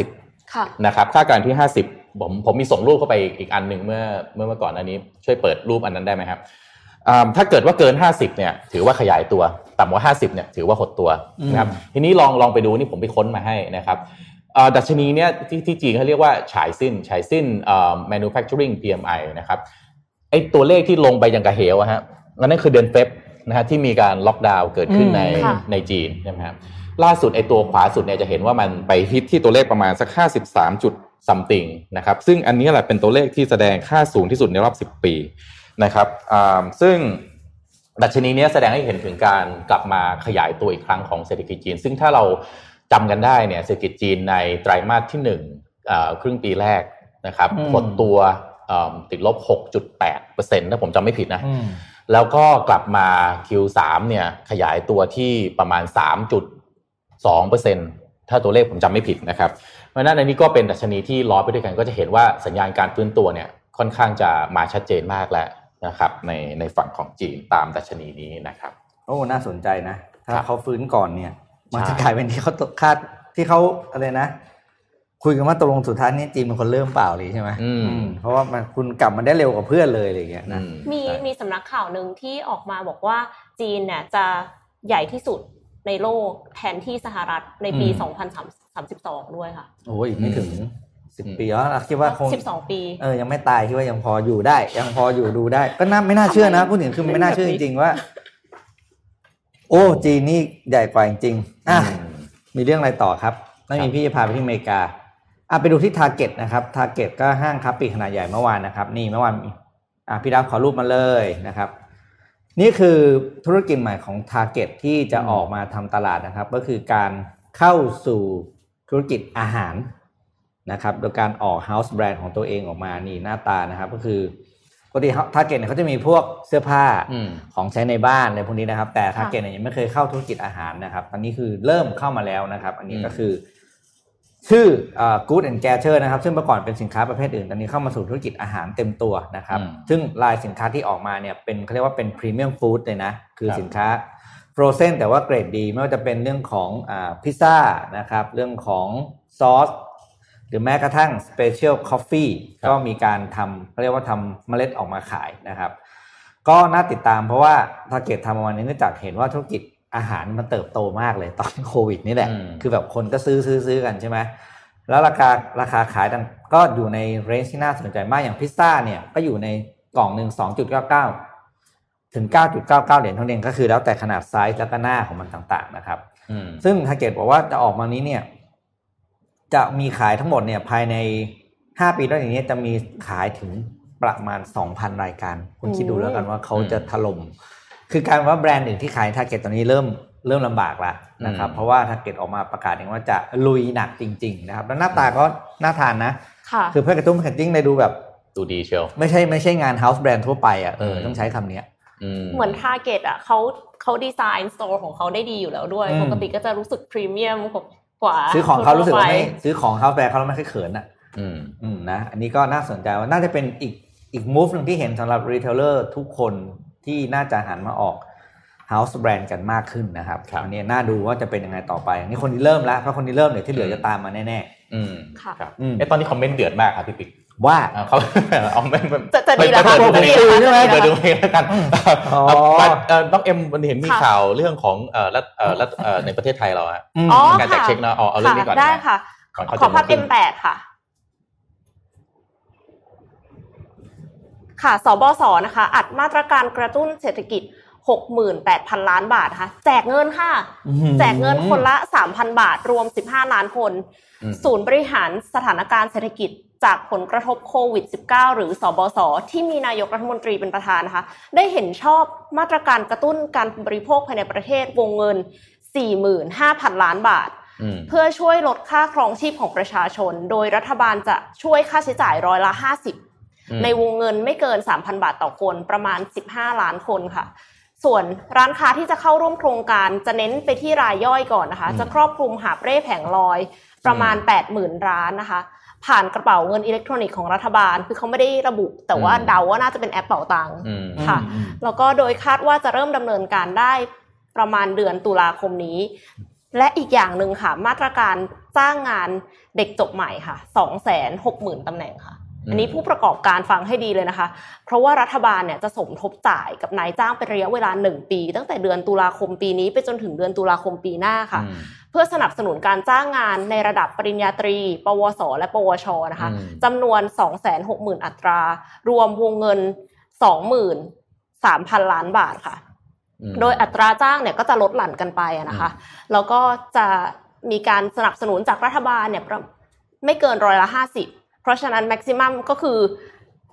50ค่ะนะครับค่ากลางที่ 50 ผมผมมีส่งรูปเข้าไปอีกอันหนึ่งเมื่อเมื่อเมื่อก่อนอันนี้ ช่วยเปิดรูปอันนั้นได้ไหมครับอ่าถ้าเกิดว่าเกิน 50เนี่ยถือว่าขยายตัวต่ำกว่า 50เนี่ยถือว่าหดตัวนะครับทีนี้ลองลองไปดูนี่ผมไปค้นมาให้นะครับเอ่อดัชนีเนี่ยที่ที่จีนเขาเรียกว่าฉายสิ้นฉายสิ้นเอ่อ manufacturing PMI นะครับไอตัวเลขที่ลงไปอย่างกระเหวอะฮะอันนั้นคือเดือนเฟบนะฮะที่มีการล็อกดาวน์เกิดขึ้นในค่ะในจีนใช่ไหมครับล่าสุดไอตัวขวาสุดเนี่ยจะเห็นว่ามันไปฮิตที่ตัวเลขประมาณสัก 53จุด something นะครับซึ่งอันนี้แหละเป็นตัวเลขที่แสดงค่าสูงที่สุดในรอบ 10 ปีนะครับอ่าซึ่งดัชนีเนี้ยแสดงให้เห็นถึงการกลับมาขยายตัวอีกครั้งของเศรษฐกิจจีน ซึ่งถ้าเราจำกันได้เนี่ยเศรษฐกิจจีนในไตรมาสที่หนึ่งเอ่อครึ่งปีแรกนะครับอืมหดตัวเอ่อติดลบ 6.8เปอร์เซ็นต์ถ้าผมจำไม่ผิดนะอืมแล้วก็กลับมา Q3 เนี่ยขยายตัวที่ประมาณ 3.2เปอร์เซ็นต์ถ้าตัวเลขผมจำไม่ผิดนะครับ เพราะฉะนั้นอันนี้ก็เป็นดัชนีที่ล้อไปด้วยกัน ก็จะเห็นว่าสัญญาณการฟื้นตัวเนี่ยค่อนข้างจะมาชัดเจนมากแล้วนะครับในในฝั่งของจีนตามดัชนีนี้นะครับ โอ้น่าสนใจนะ ถ้าครับเขาฟื้นก่อนเนี่ยมันใช่จะกลายเป็นที่เขาคาดที่เขาอะไรนะ คุยกันว่าตกลงสุดท้ายนี่จีนเป็นคนเริ่มเปล่าเลยใช่ไหมอืมอืมเพราะว่ามันคุณกลับมาได้เร็วกว่าเพื่อนเลยอะไรอย่างเงี้ยอืนะมมีใช่มีสำนักข่าวหนึ่งที่ออกมาบอกว่าจีนเนี่ยจะใหญ่ที่สุดในโลกแทนที่สหรัฐในปี 2032ด้วยค่ะ โอ้ยอีกไม่ถึงอืมสิบปีแล้วเราคิดว่าคง12ปีเออยังไม่ตายคิดว่ายังพออยู่ได้ ยังพออยู่ดูได้ ก็น่าไม่น่าเชื่อนะพูดถึงคือไม่น่าเชื่อจริงๆว่า โอ้จีนนี่ใหญ่กว่าจริงๆอะมีเรื่องอะไรต่อครับแล้วมีพี่จะพาไปที่อเมริกาอะไปดูที่ Target นะครับ Target ก็ห้างค้าปลีกขนาดใหญ่เมื่อวานนะครับ นี่เมื่อวานมีอะพี่ดาวขอรูปมาเลยนะครับ นี่คือธุรกิจใหม่ของ Target ที่จะออกมาทำตลาดนะครับ ก็คือการเข้าสู่ ธุรกิจอาหารนะครับโดยการออก House Brand ของตัวเองออกมานี่หน้าตานะครับ ก็คือปกติ Target เนี่ยเขาจะมีพวกเสื้อผ้าอืมของใช้ในบ้านอะไรพวกนี้นะครับ แต่ทาค่ะเกตเนี่ยยังไม่เคยเข้าธุรกิจอาหารนะครับตอนนี้คือเริ่มเข้ามาแล้วนะครับ อันนี้อืมก็คือ ชื่อเอ่อ Good and Gather นะครับ ซึ่งเมื่อก่อนเป็นสินค้าประเภทอื่น ตอนนี้เข้ามาสู่ธุรกิจอาหารเต็มตัวนะครับอืมซึ่งลายสินค้าที่ออกมาเนี่ยเป็นเขาเรียกว่าเป็นพรีเมียมฟู้ดเลยนะ คือครับสินค้า ฟรอเซนแต่ว่าเกรดดีไม่ว่าจะเป็นเรื่องของอ่าพิซซ่านะครับเรื่องของซอสหรือแม้กระทั่ง Special Coffee ครับก็มีการทำเขาเรียกว่าทำเมล็ดออกมาขายนะครับ ก็น่าติดตามเพราะว่าทาเกตทำมาวันนี้เนื่องจากเห็นว่าธุรกิจอาหารมันเติบโตมากเลยตอนโควิดนี่แหละอืมคือแบบคนก็ซื้อซื้อซื้อกันใช่ไหมแล้วราคาราคาขายดังก็อยู่ในเรนจ์ที่น่าสนใจมากอย่างพิซซ่าเนี่ยก็อยู่ในกล่องหนึ่ง2.99 ถึง 9.99 เหรียญเท่านั้นเองก็คือแล้วแต่ขนาดไซส์แล้วก็หน้าของมันต่างๆนะครับอืมซึ่ง Target บอกว่าจะออกมานี้เนี่ย จะมีขายทั้งหมดเนี่ย ภายในห้าปีต่อจากนี้จะมีขายถึงประมาณสองพันรายการ คุณคิดดูแล้วกันว่าเขาจะถล่มคือการว่าแบรนด์อื่นที่ขาย Target ตอนนี้เริ่มเริ่มลำบากแล้วนะครับอืมเพราะว่า Target ออกมาประกาศเองว่าจะลุยหนักจริง ๆ นะครับ แล้วหน้าตาก็น่าทานนะค่ะคือเพื่อกระตุ้น packaging เลยดูแบบดูดีเชียวไม่ใช่ไม่ใช่งาน house brand ทั่วไปอะเอออืมต้องใช้คำเนี้ยอืม เหมือนทาร์เก็ตอะเขาเขาดีไซน์ store ของเขาได้ดีอยู่แล้วด้วยอืมปกติก็จะรู้สึกพรีเมียมกว่า ซื้อของเขารู้สึกว่าไม่ทั่วไปซื้อของ house brand เขาแล้วไม่ค่อยเขินอะอืมอืมนะ อันนี้ก็น่าสนใจว่าน่าจะเป็นอีกอีก move หนึ่งที่เห็นสำหรับ retailer ทุกคนที่น่าจะหันมาออก House Brand กันมากขึ้นนะครับครับอันนี้น่าดูว่าจะเป็นยังไงต่อไปอันนี่คนที่เริ่มแล้วเพราะคนที่เริ่มเดี๋ยวที่เหลือจะตามมาแน่อืมค่ะครับอืมเอ้ตอนนี้คอมเมนต์เดือดมากครับพี่ปิ๊กๆ ว่าอ่าเขาเอาไม่ไม่จะจะดีแล้วไม่ค่ะเปิดจะดีดูแล้วใช่ไหมเปิดจะดีดูแล้วเองแล้วกันอ๋อเอาเอ่อน้องเอ็มมันเห็นมีค่ะข่าวเรื่องของเอ่อรัฐเอ่อรัฐเอ่อในประเทศไทยเราฮะอืมอ๋อการแจกค่ะเช็คนะเอาเอาเรื่องนี้ก่อนได้นะค่ะก่อนเขาขอภาพจะมาขึ้น M8 ค่ะค่ะสบสนะคะ อัดมาตรการกระตุ้นเศรษฐกิจ 68,000 ล้านบาทนะคะแจกเงินค่ะอื้อหือแจกเงินคนละ 3,000 บาท รวม 15 ล้านคนอืมศูนย์บริหารสถานการณ์เศรษฐกิจ จากผลกระทบโควิด -19 หรือสบสที่มีนายกรัฐมนตรีเป็นประธานนะคะ ได้เห็นชอบมาตรการกระตุ้นการบริโภคภายในประเทศวงเงิน 45,000 ล้านบาทอืมเพื่อช่วยลดค่าครองชีพของประชาชน โดยรัฐบาลจะช่วยค่าใช้จ่ายร้อยละ 50 ในวงเงินไม่เกิน 3,000 บาทต่อคนประมาณ 15 ล้านคนค่ะส่วนร้านค้าที่จะเข้าร่วมโครงการจะเน้นไปที่รายย่อยก่อนนะคะอืมจะครอบคลุมหาบเร่แผงลอยประมาณ 80,000 ร้านนะคะ ผ่านกระเป๋าเงินอิเล็กทรอนิกส์ของรัฐบาล คือเขาไม่ได้ระบุ แต่ว่าอืมเดาว่าน่าจะเป็นแอปเป๋าตังค์อืมค่ะอืมแล้วก็โดยคาดว่าจะเริ่มดำเนินการได้ประมาณเดือนตุลาคมนี้ และอีกอย่างหนึ่งค่ะ มาตรการจ้างงานเด็กจบใหม่ค่ะ2 6 0 0 0 0ตำแหน่งค่ะ อืมอันนี้ผู้ประกอบการฟังให้ดีเลยนะคะ เพราะว่ารัฐบาลเนี่ยจะสมทบจ่ายกับนายจ้างเป็นระยะเวลา 1 ปี ตั้งแต่เดือนตุลาคมปีนี้ไปจนถึงเดือนตุลาคมปีหน้าค่ะอืมเพื่อสนับสนุนการจ้างงานในระดับปริญญาตรี ปวส และ ปวชนะคะอืมจำนวน 260,000 อัตรา รวมวงเงิน 23,000 ล้านบาทค่ะอืมโดยอัตราจ้างเนี่ยก็จะลดหลั่นกันไปอะนะคะ แล้วก็จะมีการสนับสนุนจากรัฐบาลเนี่ยประไม่เกินร้อยละห้าสิบ เพราะฉะนั้นแม็กซิมัมก็คือ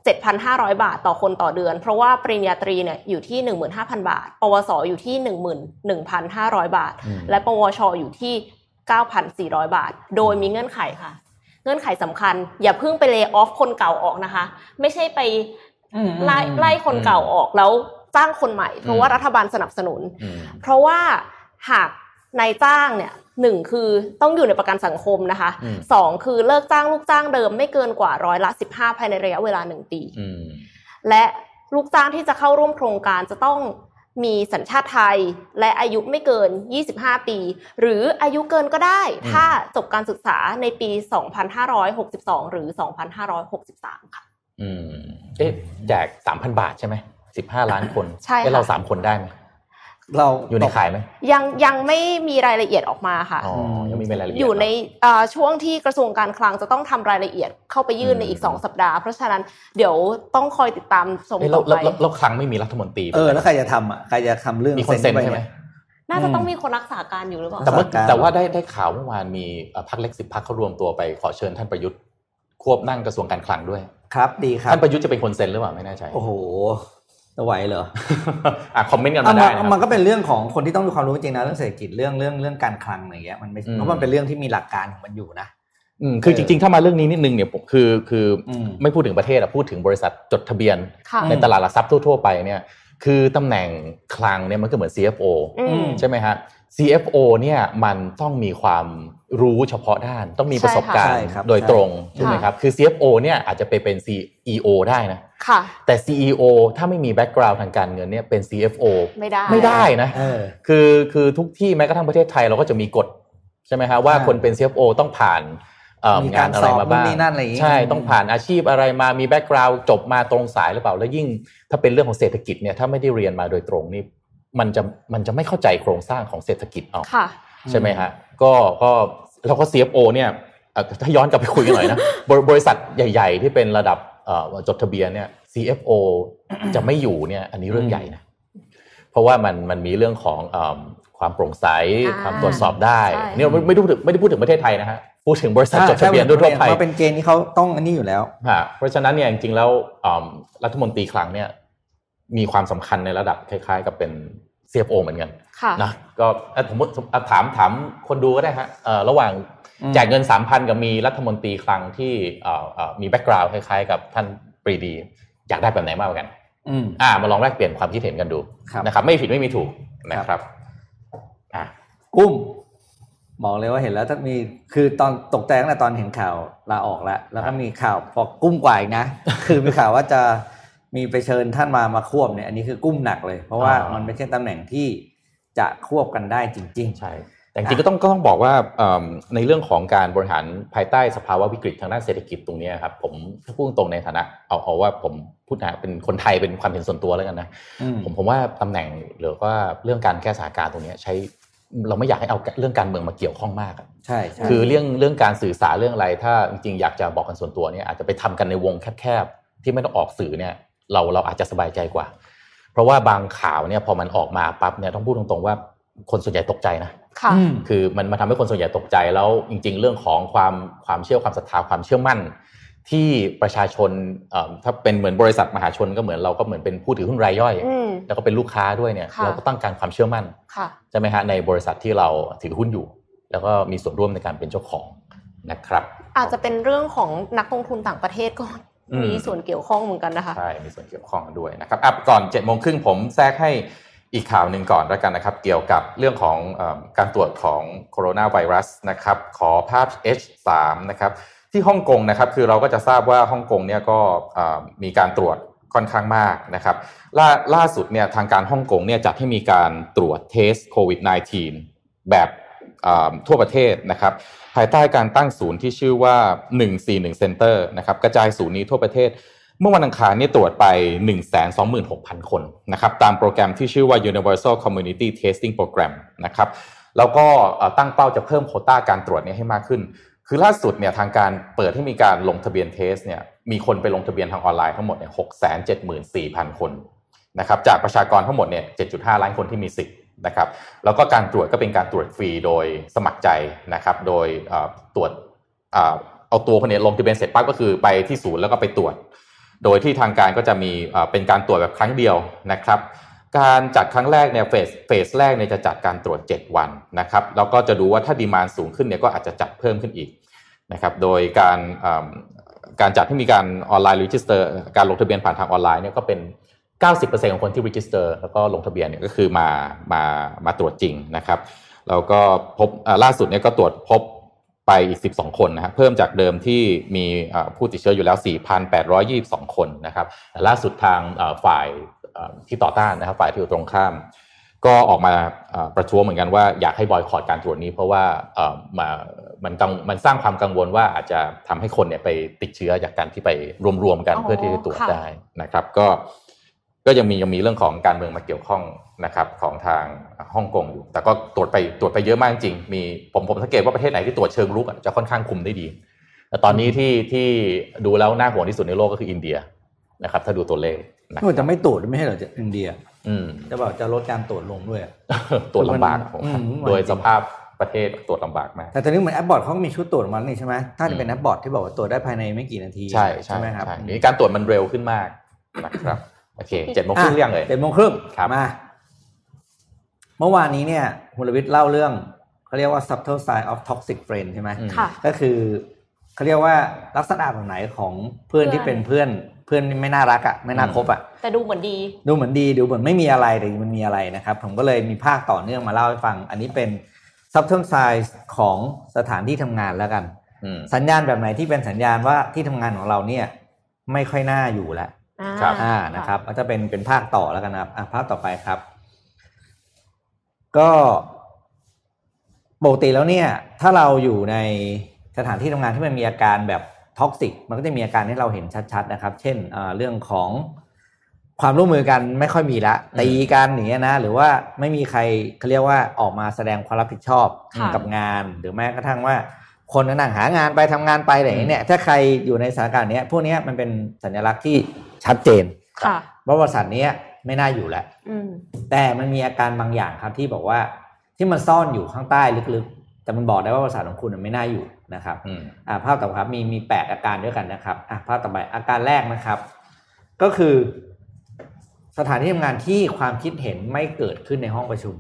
7,500 บาทต่อคนต่อเดือน เพราะว่าปริญญาตรีเนี่ยอยู่ที่ 15,000 บาท ปวสอยู่ที่ 11,500 บาทอืมและปวชอยู่ที่ 9,400 บาท โดยมีเงื่อนไขค่ะ เงื่อนไขสำคัญ อย่าเพิ่งไปเล y off คนเก่าออกนะคะ ไม่ใช่ไปอืมไล่ไล่คนเก่าออกแล้วจ้างคนใหม่ เพราะว่ารัฐบาลสนับสนุนอืมเพราะว่าหากนายจ้างเนี่ย หนึ่งคือต้องอยู่ในประกันสังคมนะคะอืมสองคือเลิกจ้างลูกจ้างเดิมไม่เกินกว่าร้อยละสิบห้าภายในระยะเวลาหนึ่งปีอืมและลูกจ้างที่จะเข้าร่วมโครงการจะต้องมีสัญชาติไทยและอายุไม่เกิน 25 ปี หรืออายุเกินก็ได้ ถ้าจบการศึกษาในปี 2562 หรือ 2563 ค่ะ อืม เอ๊ะแจกสามพันบาทใช่ไหมสิบห้าล้านคนใช่ค่ะเอ๊ะเราสามคนได้ไหม เราอยู่ในขายไหมยังยังไม่มีรายละเอียดออกมาค่ะอ๋อยังไม่มีรายละเอียดอยู่ในเอ่อช่วงที่กระทรวงการคลังจะต้องทำรายละเอียดเข้าไปยื่นในอีกอืม2สัปดาห์ เพราะฉะนั้นเดี๋ยวต้องคอยติดตามชมเอ๊ะต่เราอเราไปเราเราครั้งไม่มีรัฐมนตรีเออแล้วใครจะทำอะใครจะทำเรื่องมีคนเซ็นปใช่ไหมน่าจะต้องมีคนรักษาการอยู่หรือเปล่าแต่ว่ารักษาการแต่ว่าได้ได้ข่าวเมื่อวานมีเอ่อพรรคเล็กสิบพรรคเขารวมตัวไปขอเชิญท่านประยุทธ์ควบนั่งกระทรวงการคลังด้วย ครับดีครับท่านประยุทธ์จะเป็นคนเซ็นหรือเปล่าไม่แน่ใจโอ้โห จะไหวเหรออะคอมเมนต์กันเอามามาได้นะคมัรับนก็เป็นเรื่องของคนที่ต้องมีความรู้จริงนะเรื่องเศรษฐกิจเรื่องเรื่องเรื่องการคลังอะไรเงี้ยมันไม่อืมเพราะมันเป็นเรื่องที่มีหลักการของมันอยู่นะอืมคือจริงๆ ถ้ามาเรื่องนี้นิดนึงเนี่ยผมคือคืออมไม่พูดถึงประเทศอะพูดถึงบริษัทจดทะเบียนค่ะในตลาดหลักทรัพย์ทั่วๆไปเนี่ย คือตำแหน่งคลังเนี่ยมันก็เหมือน CFO อืมใช่ไหมฮะ CFO เนี่ยมันต้องมีความรู้เฉพาะด้านต้องมีประสบการณ์ใช่ครับโดยตรงใช่ใช่ไหมครับคือ CFO เนี่ยอาจจะไปเป็น CEO ได้นะค่ะแต่ CEO ถ้าไม่มี background ทางการเงินเนี่ยเป็น CFO ไม่ได้ไม่ได้นะเออคือคือทุกที่แม้กระทั่งประเทศไทยเราก็จะมีกฎใช่ไหมฮะว่าใช่คนเป็น CFO ต้องผ่านเอ่อมีการงานอะไรมาบ้างสอบนู่นนี่นั่นอะไรอย่างงี้ใช่ต้องผ่านอาชีพอะไรมามี background จบมาตรงสายหรือเปล่า แล้วยิ่งถ้าเป็นเรื่องของเศรษฐกิจเนี่ยถ้าไม่ได้เรียนมาโดยตรงนี่ มันจะมันจะไม่เข้าใจโครงสร้างของเศรษฐกิจเอาค่ะใช่ไหมฮะก็ก็แล้วก็ CFO เนี่ยเอ่อถ้าย้อนกลับไปคุยกันหน่อยนะบริบริษัทใหญ่ ๆ ที่เป็นระดับเอ่อจดทะเบียนเนี่ย CFO จะไม่อยู่เนี่ย อันนี้เรื่องใหญ่นะเพราะว่ามันมันมีเรื่องของเอมความโปร่งใสอ่าความตรวจสอบได้ใช่เนี่ยไม่ไม่ได้พูดถึงไม่ได้พูดถึงประเทศไทยนะฮะพูดถึงบริษัทจดทะเบียนใช่ทั่วๆไปมาเป็นเกณฑ์ที่เขาต้องอันนี้อยู่แล้วฮะเพราะฉะนั้นเนี่ยจริงๆแล้วอืมรัฐมนตรีคลังเนี่ย มีความสำคัญในระดับคล้าย ๆ กับเป็น CFO เหมือนกันค่ะนะก็เอ่อผมอะถามถามคนดูก็ได้ฮะเอ่อระหว่างอืมแจกเงินสามพันกับมีรัฐมนตรีคลังที่เอ่อเอ่อมีแบ็กกราวด์คล้ายๆ กับท่านปรีดี อยากได้แบบไหนมากกว่ากันอืมอ่ามาลองแลกเปลี่ยนความคิดเห็นกันดูครับนะครับ ไม่ผิดไม่มีถูกนะครับอะกุ้มบอกเลยว่าเห็นแล้วถ้ามีคือตอนตกใจตั้งแต่ตอนเห็นข่าวลาออกแล้ว แล้วก็มีข่าวพอกุ้มกว่าอีกนะ คือมีข่าวว่าจะ มีไปเชิญท่านมามาควบเนี่ยอันนี้คือกุ้มหนักเลย เพราะว่ามันไม่ใช่ตำแหน่งที่จะควบกันได้จริงใช่ แต่จริงๆก็ต้องก็ต้องบอกว่าเอิ่มในเรื่องของการบริหารภายใต้สภาวะวิกฤตทางด้านเศรษฐกิจตรงเนี้ยครับผมถ้าพูดตรงๆในฐานะเอาเอาว่าผมพูดนะเป็นคนไทยเป็นความเห็นส่วนตัวแล้วกันนะอืมผมผมว่าตำแหน่งหรือว่าเรื่องการแก้สถานการณ์ตรงเนี้ยใช้เราไม่อยากให้เอาเรื่องการเมืองมาเกี่ยวข้องมากอะๆใช่ใช่คือเรื่องเรื่องการสื่อสารเรื่องอะไร ถ้าจริงๆอยากจะบอกกันส่วนตัวเนี่ยอาจจะไปทำกันในวงแคบๆที่ไม่ต้องออกสื่อเนี่ย เราเราอาจจะสบายใจกว่า เพราะว่าบางข่าวเนี่ยพอมันออกมาปั๊บเนี่ยต้องพูดตรงๆว่าคนส่วนใหญ่ตกใจนะค่ะอืมคือมันมาทำให้คนส่วนใหญ่ตกใจแล้วจริง ๆ เรื่องของความความเชื่อความศรัทธาความเชื่อมั่น ที่ประชาชนเอ่อถ้าเป็นเหมือนบริษัทมหาชนก็เหมือนเราก็เหมือนเป็นผู้ถือหุ้นรายย่อยอืมแล้วก็เป็นลูกค้าด้วยเนี่ยค่ะเราก็ต้องการความเชื่อมั่นค่ะใช่ไหมฮะในบริษัทที่เราถือหุ้นอยู่ แล้วก็มีส่วนร่วมในการเป็นเจ้าของนะครับ อาจจะเป็นเรื่องของนักลงทุนต่างประเทศก็อื มมีส่วนเกี่ยวข้องเหมือนกันนะคะใช่มีส่วนเกี่ยวข้องด้วยนะครับอะก่อน7จ็ดโมงครึ่งผมแทรกให้อีกข่าวหนึ่งก่อนแล้วกันนะครับ เกี่ยวกับเรื่องของเออการตรวจของโคโรนาไวรัสนะครับ ขอภาพ H3 นะครับที่ฮ่องกงนะครับคือเราก็จะทราบว่าฮ่องกงเนี่ยก็เอ่อมีการตรวจค่อนข้างมากนะครับล่าล่าสุดเนี่ยทางการฮ่องกงเนี่ยจัดให้มีการตรวจเทสโควิด -19 แบบเอ่อ ทั่วประเทศนะครับภายใต้การตั้งศูนย์ที่ชื่อว่า 141 Center นะครับกระจายศูนย์นี้ทั่วประเทศ เมื่อวันอังคารนี่ตรวจไป 126,000 คนนะครับตามโปรแกรมที่ชื่อว่า Universal Community Testing Program นะครับแล้วก็ตั้งเป้าจะเพิ่มโคต้าการตรวจนี่ยให้มากขึ้น คือล่าสุดเนี่ยทางการเปิดให้มีการลงทะเบียนเทสเนี่ยมีคนไปลงทะเบียนทางออนไลน์ทั้งหมดเนี่ย674,000 คนนะครับจากประชากรทั้งหมดเนี่ย7.5 ล้านคนที่มีสิทธิ์ นะครับแล้วก็การตรวจก็เป็นการตรวจฟรีโดยสมัครใจนะครับโดยตรวจเอาตัวคนนี้ลงทะเบียนเสร็จปั๊บก็คือไปที่ศูนย์แล้วก็ไปตรวจ โดยที่ทางการก็จะมีเป็นการตรวจแบบครั้งเดียวนะครับ การจัดครั้งแรกเนี่ยเฟสเฟสแรกเนี่ยจะจัดการตรวจ 7 วันนะครับแล้วก็จะดูว่าถ้า demand สูงขึ้นเนี่ยก็อาจจะจัดเพิ่มขึ้นอีกนะครับโดยการการจัดให้มีการ online register การลงทะเบียนผ่านทางออนไลน์เนี่ยก็เป็น 90%ของคนที่ register แล้วก็ลงทะเบียนเนี่ยก็คือมามามาตรวจจริงนะครับแล้วก็พบเอ่อล่าสุดเนี่ยก็ตรวจพบไปอีก 12 คนนะครับเพิ่มจากเดิมที่มีเอ่อผู้ติดเชื้ออยู่แล้ว 4,822 คนนะครับแต่ล่าสุดทางเอ่อฝ่ายเอ่อที่ต่อต้านนะครับฝ่ายที่อยู่ตรงข้าม ก็ออกมาเอ่อประท้วงเหมือนกันว่าอยากให้บอยคอรดการตรวจนี้เพราะว่าเอ่อมามันกังมันสร้างความกังวลว่าอาจจะทำให้คนเนี่ยไปติดเชื้อจากการที่ไปรวมๆกันอ๋อเพื่อที่จะตรวจค่ะได้นะครับ ก็ ก็ยังมียังมีเรื่องของการเมืองมาเกี่ยวข้องนะครับของทางฮ่องกงอยู่ แต่ก็ตรวจไปตรวจไปเยอะมากจริง มีผมผมสังเกตว่าประเทศไหนที่ตรวจเชิงรุกอะจะค่อนข้างคุมได้ดี แต่ตอนนี้ที่ที่ดูแล้วน่าห่วงที่สุดในโลกก็คืออินเดียนะครับ ถ้าดูตัวเลขนะมันจะไม่ตรวจไม่ใช่เหรอจะอินเดีย อืมจะบอกจะลดการตรวจลงด้วยอะตรวจลำบากผมอืมโดยสภาพประเทศตรวจลำบากมาก แต่ตอนนี้เหมือน Abbott เขาก็มีชุดตรวจมันนี่ใช่ไหมถ้าจะเป็นอืมแอปบอร์ดที่บอกว่าตรวจได้ภายในไม่กี่นาทีใช่ใช่ไหมครับใช่นี่การตรวจมันเร็วขึ้นมากนะครับ โอเคเจ็ดโมงครึ่งเรื่องเลยเจ็ดโมงครึ่งครับมาเมื่อวานนี้เนี่ยคุณลวิทย์เล่าเรื่องเขาเรียกว่า subtle sign of toxic friend ใช่ไหมอืมค่ะก็คือเขาเรียกว่าลักษณะแบบไหนของเพื่อนเพื่อนที่เป็นเพื่อนเพื่อนไม่น่ารักอะไม่น่าคบอะแต่ดูเหมือนดี ดูเหมือนดีดูเหมือนไม่มีอะไรแต่มันมีอะไรนะครับ ผมก็เลยมีภาคต่อเนื่องมาเล่าให้ฟัง อันนี้เป็น subtle sign ของสถานที่ทำงานแล้วกันอืมสัญญาณแบบไหนที่เป็นสัญญาณว่าที่ทำงานของเราเนี่ย ไม่ค่อยน่าอยู่แล้วอ่า ครับอ่านะครับก็จะเป็นเป็นภาคต่อแล้วกันนะครับอะภาคต่อไปครับ ก็ปกติแล้วเนี่ย ถ้าเราอยู่ในสถานที่ทำงานที่มันมีอาการแบบท็อกซิกมันก็จะมีอาการให้เราเห็นชัดๆนะครับ เช่นอ่าเรื่องของความร่วมมือกันไม่ค่อยมีละอืมตีกันอย่างเงี้ยนะ หรือว่าไม่มีใครเขาเรียกว่าออกมาแสดงความรับผิดชอบค่ะกับงาน หรือแม้กระทั่งว่า คนก็นั่งหางานไปทำงานไปอะไรอย่างเงี้ยเนี่ยถ้าใครอยู่ในสถานการณ์เนี้ยพวกเนี้ยมันเป็นสัญลักษณ์ที่ ชัดเจนค่ะว่าบริษัทเนี้ยไม่น่าอยู่แล้วอืมแต่มันมีอาการบางอย่างครับที่บอกว่าที่มันซ่อนอยู่ข้างใต้ลึกๆ แต่มันบอกได้ว่าบริษัทของคุณไม่น่าอยู่นะครับอืมอ่าภาพต่อไปครับมีมีแปดอาการด้วยกันนะครับอ่าภาพต่อไปอาการแรกนะครับ ก็คือสถานที่ทำงานที่ความคิดเห็นไม่เกิดขึ้นในห้องประชุม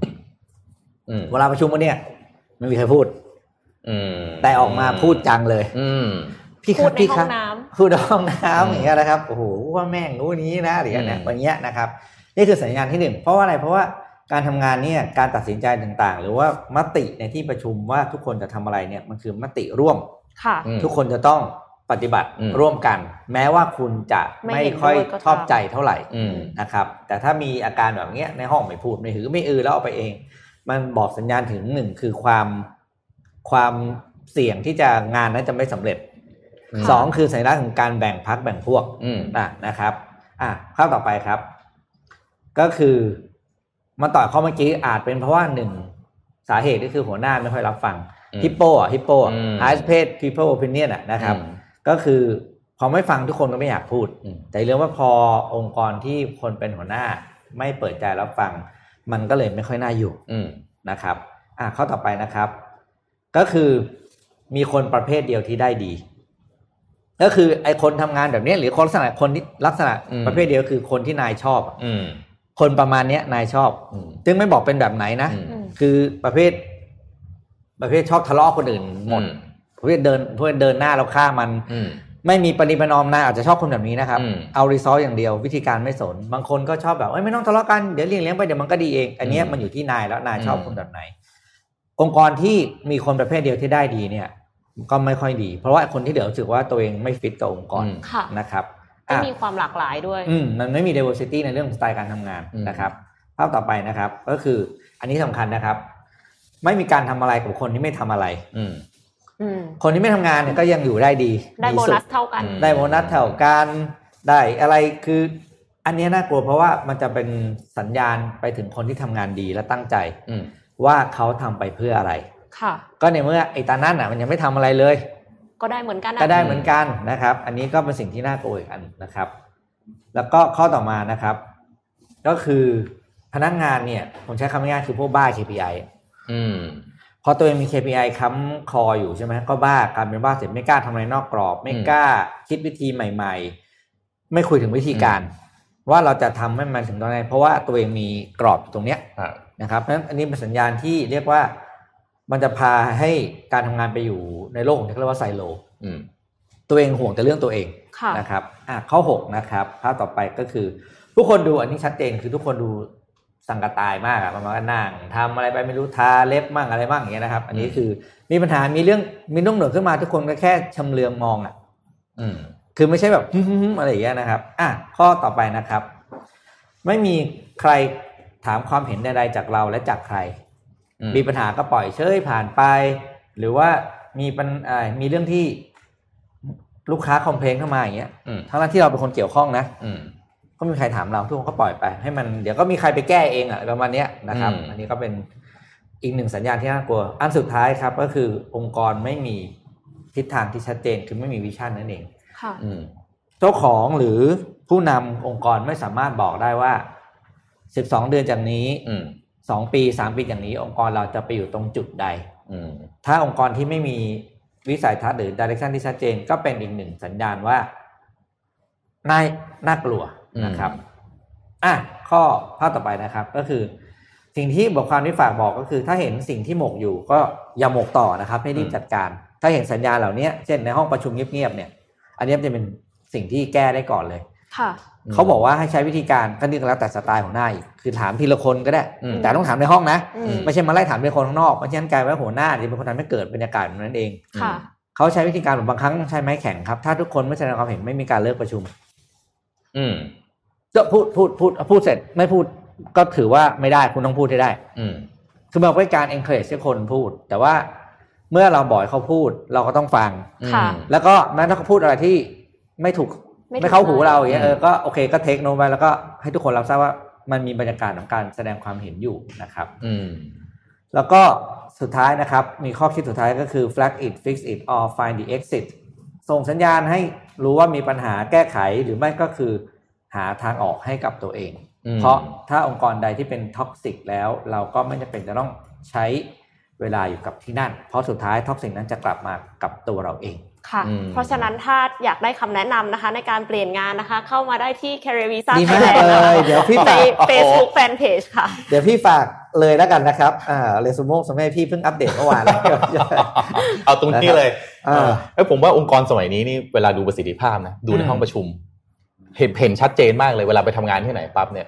อืมเวลาประชุมกันเนี่ยไม่มีใครพูดอืมแต่ออกมาพูดจังเลยอืมพี่คพูรัดบในพี่ห้คอรับ งน้พูดในห้องน้อืมำอย่างเงี้ยนะครับโอ้โหว่าแม่งรู้นี้นะหรืออะไรอืมอย่างเงี้ยอย่างเงี้ยนะครับ นี่คือสัญญาณที่หนึ่งเพราะว่าอะไรเพราะว่าการทำงานเนี่ยการตัดสินใจต่างๆ หรือว่ามติในที่ประชุมว่าทุกคนจะทำอะไรเนี่ยมันคือมติร่วมำค่ะอืมทุกคนจะต้องปฏิบัติอืมร่วมกัน แม้ว่าคุณจะไม่ไม่เห็นค่อยด้วยก็ตามชอบใจเท่าไหร่อืมนะครับ แต่ถ้ามีอาการแบบเนี้ยในห้องไม่พูดไม่หือไม่อือแล้วเอาไปเอง มันบอกสัญญาณถึงหนึ่งคือความความเสี่ยงที่จะงานนั้นจะไม่สำเร็จอืม สองคือสัญลักษณ์ของการแบ่งพักแบ่งพวกอืมอะนะครับ อะข้อต่อไปครับ ก็คือมาต่อข้อเมื่อกี้อาจเป็นเพราะว่าหนึ่งสาเหตุก็คือหัวหน้าไม่ค่อยรับฟังอืมฮิปโปอะฮิปโปอืม highest paid people opinion อะนะครับอืมก็คือพอไม่ฟังทุกคนก็ไม่อยากพูดอืมแต่เรื่องว่าพอองค์กรที่คนเป็นหัวหน้า ไม่เปิดใจรับฟัง มันก็เลยไม่ค่อยน่าอยู่อืมนะครับ อะข้อต่อไปนะครับ ก็คือมีคนประเภทเดียวที่ได้ดี ก็คือไอ้คนทำงานแบบเนี้ยหรือคนลักษณะคนที่ลักษณะอืมประเภทเดียวคือคนที่นายชอบอะอืมคนประมาณเนี้ยนายชอบอืมซึ่งไม่บอกเป็นแบบไหนนะอืมอืมคือประเภท ประเภทชอบทะเลาะคนอื่นหมดอืมประเภทเดินประเภทเดินหน้าแล้วฆ่ามันอืมไม่มีปณิประนอมนายอาจจะชอบคนแบบนี้นะครับอืมเอารีซอสอย่างเดียววิธีการไม่สน บางคนก็ชอบแบบเอ้ยไม่ต้องทะเลาะกันเดี๋ยวเลี้ยงเลี้ยงไปเดี๋ยวมันก็ดีเอง อันเนี้ยอืมมันอยู่ที่นายแล้วนายชอบอืมคนแบบไหน องค์กรที่มีคนประเภทเดียวที่ได้ดีเนี่ย ก็ไม่ค่อยดี เพราะว่าคนที่เดี๋ยวรู้สึกว่าตัวเองไม่ฟิตกับองค์กรอืมค่ะนะครับไม่อะมีความหลากหลายด้วยอืมมันไม่มี diversity ในเรื่องของสไตล์การทำงานอืมนะครับภาพต่อไปนะครับ ก็คืออันนี้สำคัญนะครับ ไม่มีการทำอะไรกับคนที่ไม่ทำอะไร อืมอืมคนที่ไม่ทำงานเนี่ยก็ยังอยู่ได้ดี ได้ดีโบสุนัสเท่ากันอืมได้โบนัสเท่ากันได้อะไรคือ อันเนี้ยน่ากลัวเพราะว่ามันจะเป็นสัญญาณไปถึงคนที่ทำงานดีและตั้งใจอืมว่าเขาทำไปเพื่ออะไร ค่ะ ก็ในเมื่อไอ้ตานั่นอะมันยังไม่ทำอะไรเลย ก็ได้เหมือนกันนะก็ได้เหมือนกันนะครับ อันนี้ก็เป็นสิ่งที่น่ากลัวอีกอันนะครับ แล้วก็ข้อต่อมานะครับ ก็คือพนักงานเนี่ยผมใช้คำง่ายๆคือพวกบ้า KPI อืมพอตัวเองมี KPI ค้ำคออยู่ใช่ไหมก็บ้าการเป็นบ้าเสร็จไม่กล้าทำอะไรนอกกรอบ ไม่อืมกล้าคิดวิธีใหม่ ๆ ไม่คุยถึงวิธีการ ว่าเราจะทำให้มันถึงตรงไหนเพราะว่าตัวเองมีกรอบอยู่ตรงเนี้ยอ่านะครับเพราะฉะนั้นอันนี้เป็นสัญญาณที่เรียกว่า มันจะพาให้การทำงานไปอยู่ในโลกของที่เรียกว่าไซโลอืมตัวเองห่วงแต่เรื่องตัวเองค่ะนะครับอะข้อหกนะครับภาพต่อไปก็คือ ทุกคนดูอันนี้ชัดเจนคือทุกคนดูสังกะตายมากอะมันมาก็นั่งทำอะไรไปไม่รู้ทาเล็บมั่งอะไรมั่งอย่างเงี้ยนะครับ อันนี้คือมีปัญหามีเรื่องมีนุ่งเหนือขึ้นมาทุกคนก็แค่ชำเลืองมองอะอืมคือไม่ใช่แบบอะไรอย่างเงี้ยนะครับ อะข้อต่อไปนะครับ ไม่มีใครถามความเห็นใดๆจากเราและจากใครอื มมีปัญหาก็ปล่อยเชยผ่านไป หรือว่ามีปัญอ่ามีเรื่องที่ลูกค้าคอมเพลนเข้ามาอย่างเงี้ยอืมทั้งนั้นที่เราเป็นคนเกี่ยวข้องนะอืมก็ไม่มีใครถามเราทุกคนก็ปล่อยไป ให้มันเดี๋ยวก็มีใครไปแก้เองอะประมาณเนี้ยนะครับอืมอันนี้ก็เป็นอีกหนึ่งสัญญาณที่น่ากลัว อันสุดท้ายครับก็คือองค์กรไม่มีทิศทางที่ชัดเจนคือไม่มีวิชั่นนั่นเองค่ะอืมเจ้าของหรือผู้นำองค์กรไม่สามารถบอกได้ว่า 12 เดือนจากนี้ อืม2ปี3ปีจากนี้ องค์กรเราจะไปอยู่ตรงจุดใดอืมถ้าองค์กรที่ไม่มีวิสัยทัศน์หรือดิเรกชันที่ชัดเจนก็เป็นอีกหนึ่งสัญญาณว่าน่าน่ากลัวนะครับอะข้อภาพต่อไปนะครับ ก็คือ สิ่งที่บทความที่ฝากบอกก็คือ ถ้าเห็นสิ่งที่หมกอยู่ ก็อย่าหมกต่อนะครับให้รีบจัดการ ถ้าเห็นสัญญาณเหล่านี้เช่นในห้องประชุมเงียบๆเนี่ย อันนี้จะเป็นสิ่งที่แก้ได้ก่อนเลยค่ะอืม เขาบอกว่าให้ใช้วิธีการก็นี่ก็แล้วแต่สไตล์ของหน้าอีกคือถามทีละคนก็ได้อืมแต่ต้องถามในห้องนะอืมไม่ใช่มาไล่ถามเป็นคนข้างนอกเพราะฉะนั้นกลายเป็นว่าหัวหน้าจะเป็นคนทำให้เกิดบรรยากาศแบบนั้นเองค่ะเขาใช้วิธีการแบบบางครั้งใช้ไม้แข็งครับ ถ้าทุกคนไม่แสดงความเห็นไม่มีการเลิกประชุม อืมก็พูดพูดพูดพูดเสร็จไม่พูดก็ถือว่าไม่ได้คุณต้องพูดให้ได้ อืมคือมันเป็นการ encourage ให้คนพูด แต่ว่าเมื่อเราบอกให้เขาพูด เราก็ต้องฟังค่ะแล้วก็แม้ถ้าเขาพูดอะไรที่ไม่ถูก ไม่ถูกไม่เข้าหูเราอย่างเงี้ยอืมเออก็โอเคก็เทคโนไปแล้วก็ให้ทุกคนรับทราบว่ามันมีบรรยากาศของการแสดงความเห็นอยู่นะครับ อืมแล้วก็สุดท้ายนะครับ มีข้อคิดสุดท้ายก็คือ flag it fix it or find the exit ส่งสัญญาณให้รู้ว่ามีปัญหาแก้ไขหรือไม่ก็คือหาทางออกให้กับตัวเองอืมเพราะถ้าองค์กรใดที่เป็น toxic แล้ว เราก็ไม่จำเป็นจะต้องใช้เวลาอยู่กับที่นั่น เพราะสุดท้าย toxic นั้นจะกลับมากับตัวเราเอง ค่ะอืมเพราะฉะนั้นถ้าอยากได้คำแนะนำนะคะ ในการเปลี่ยนงานนะคะ เข้ามาได้ที่ Career Visa ดีมาก Thailand เลยเดี๋ยวพี่ในฝาก Facebook Fanpage ค่ะ เดี๋ยวพี่ฝากเลยแล้วกันนะครับอ่าเรซูโม่สมัยพี่เพิ่งอัปเดตเมื่อวาน เอาตรงนี้เลยอ่าเอ้ยผมว่าองค์กรสมัยนี้นี่เวลาดูประสิทธิภาพนะดูในอืมห้องประชุม เห็นเห็นชัดเจนมากเลยเวลาไปทำงานที่ไหนปั๊บเนี่ย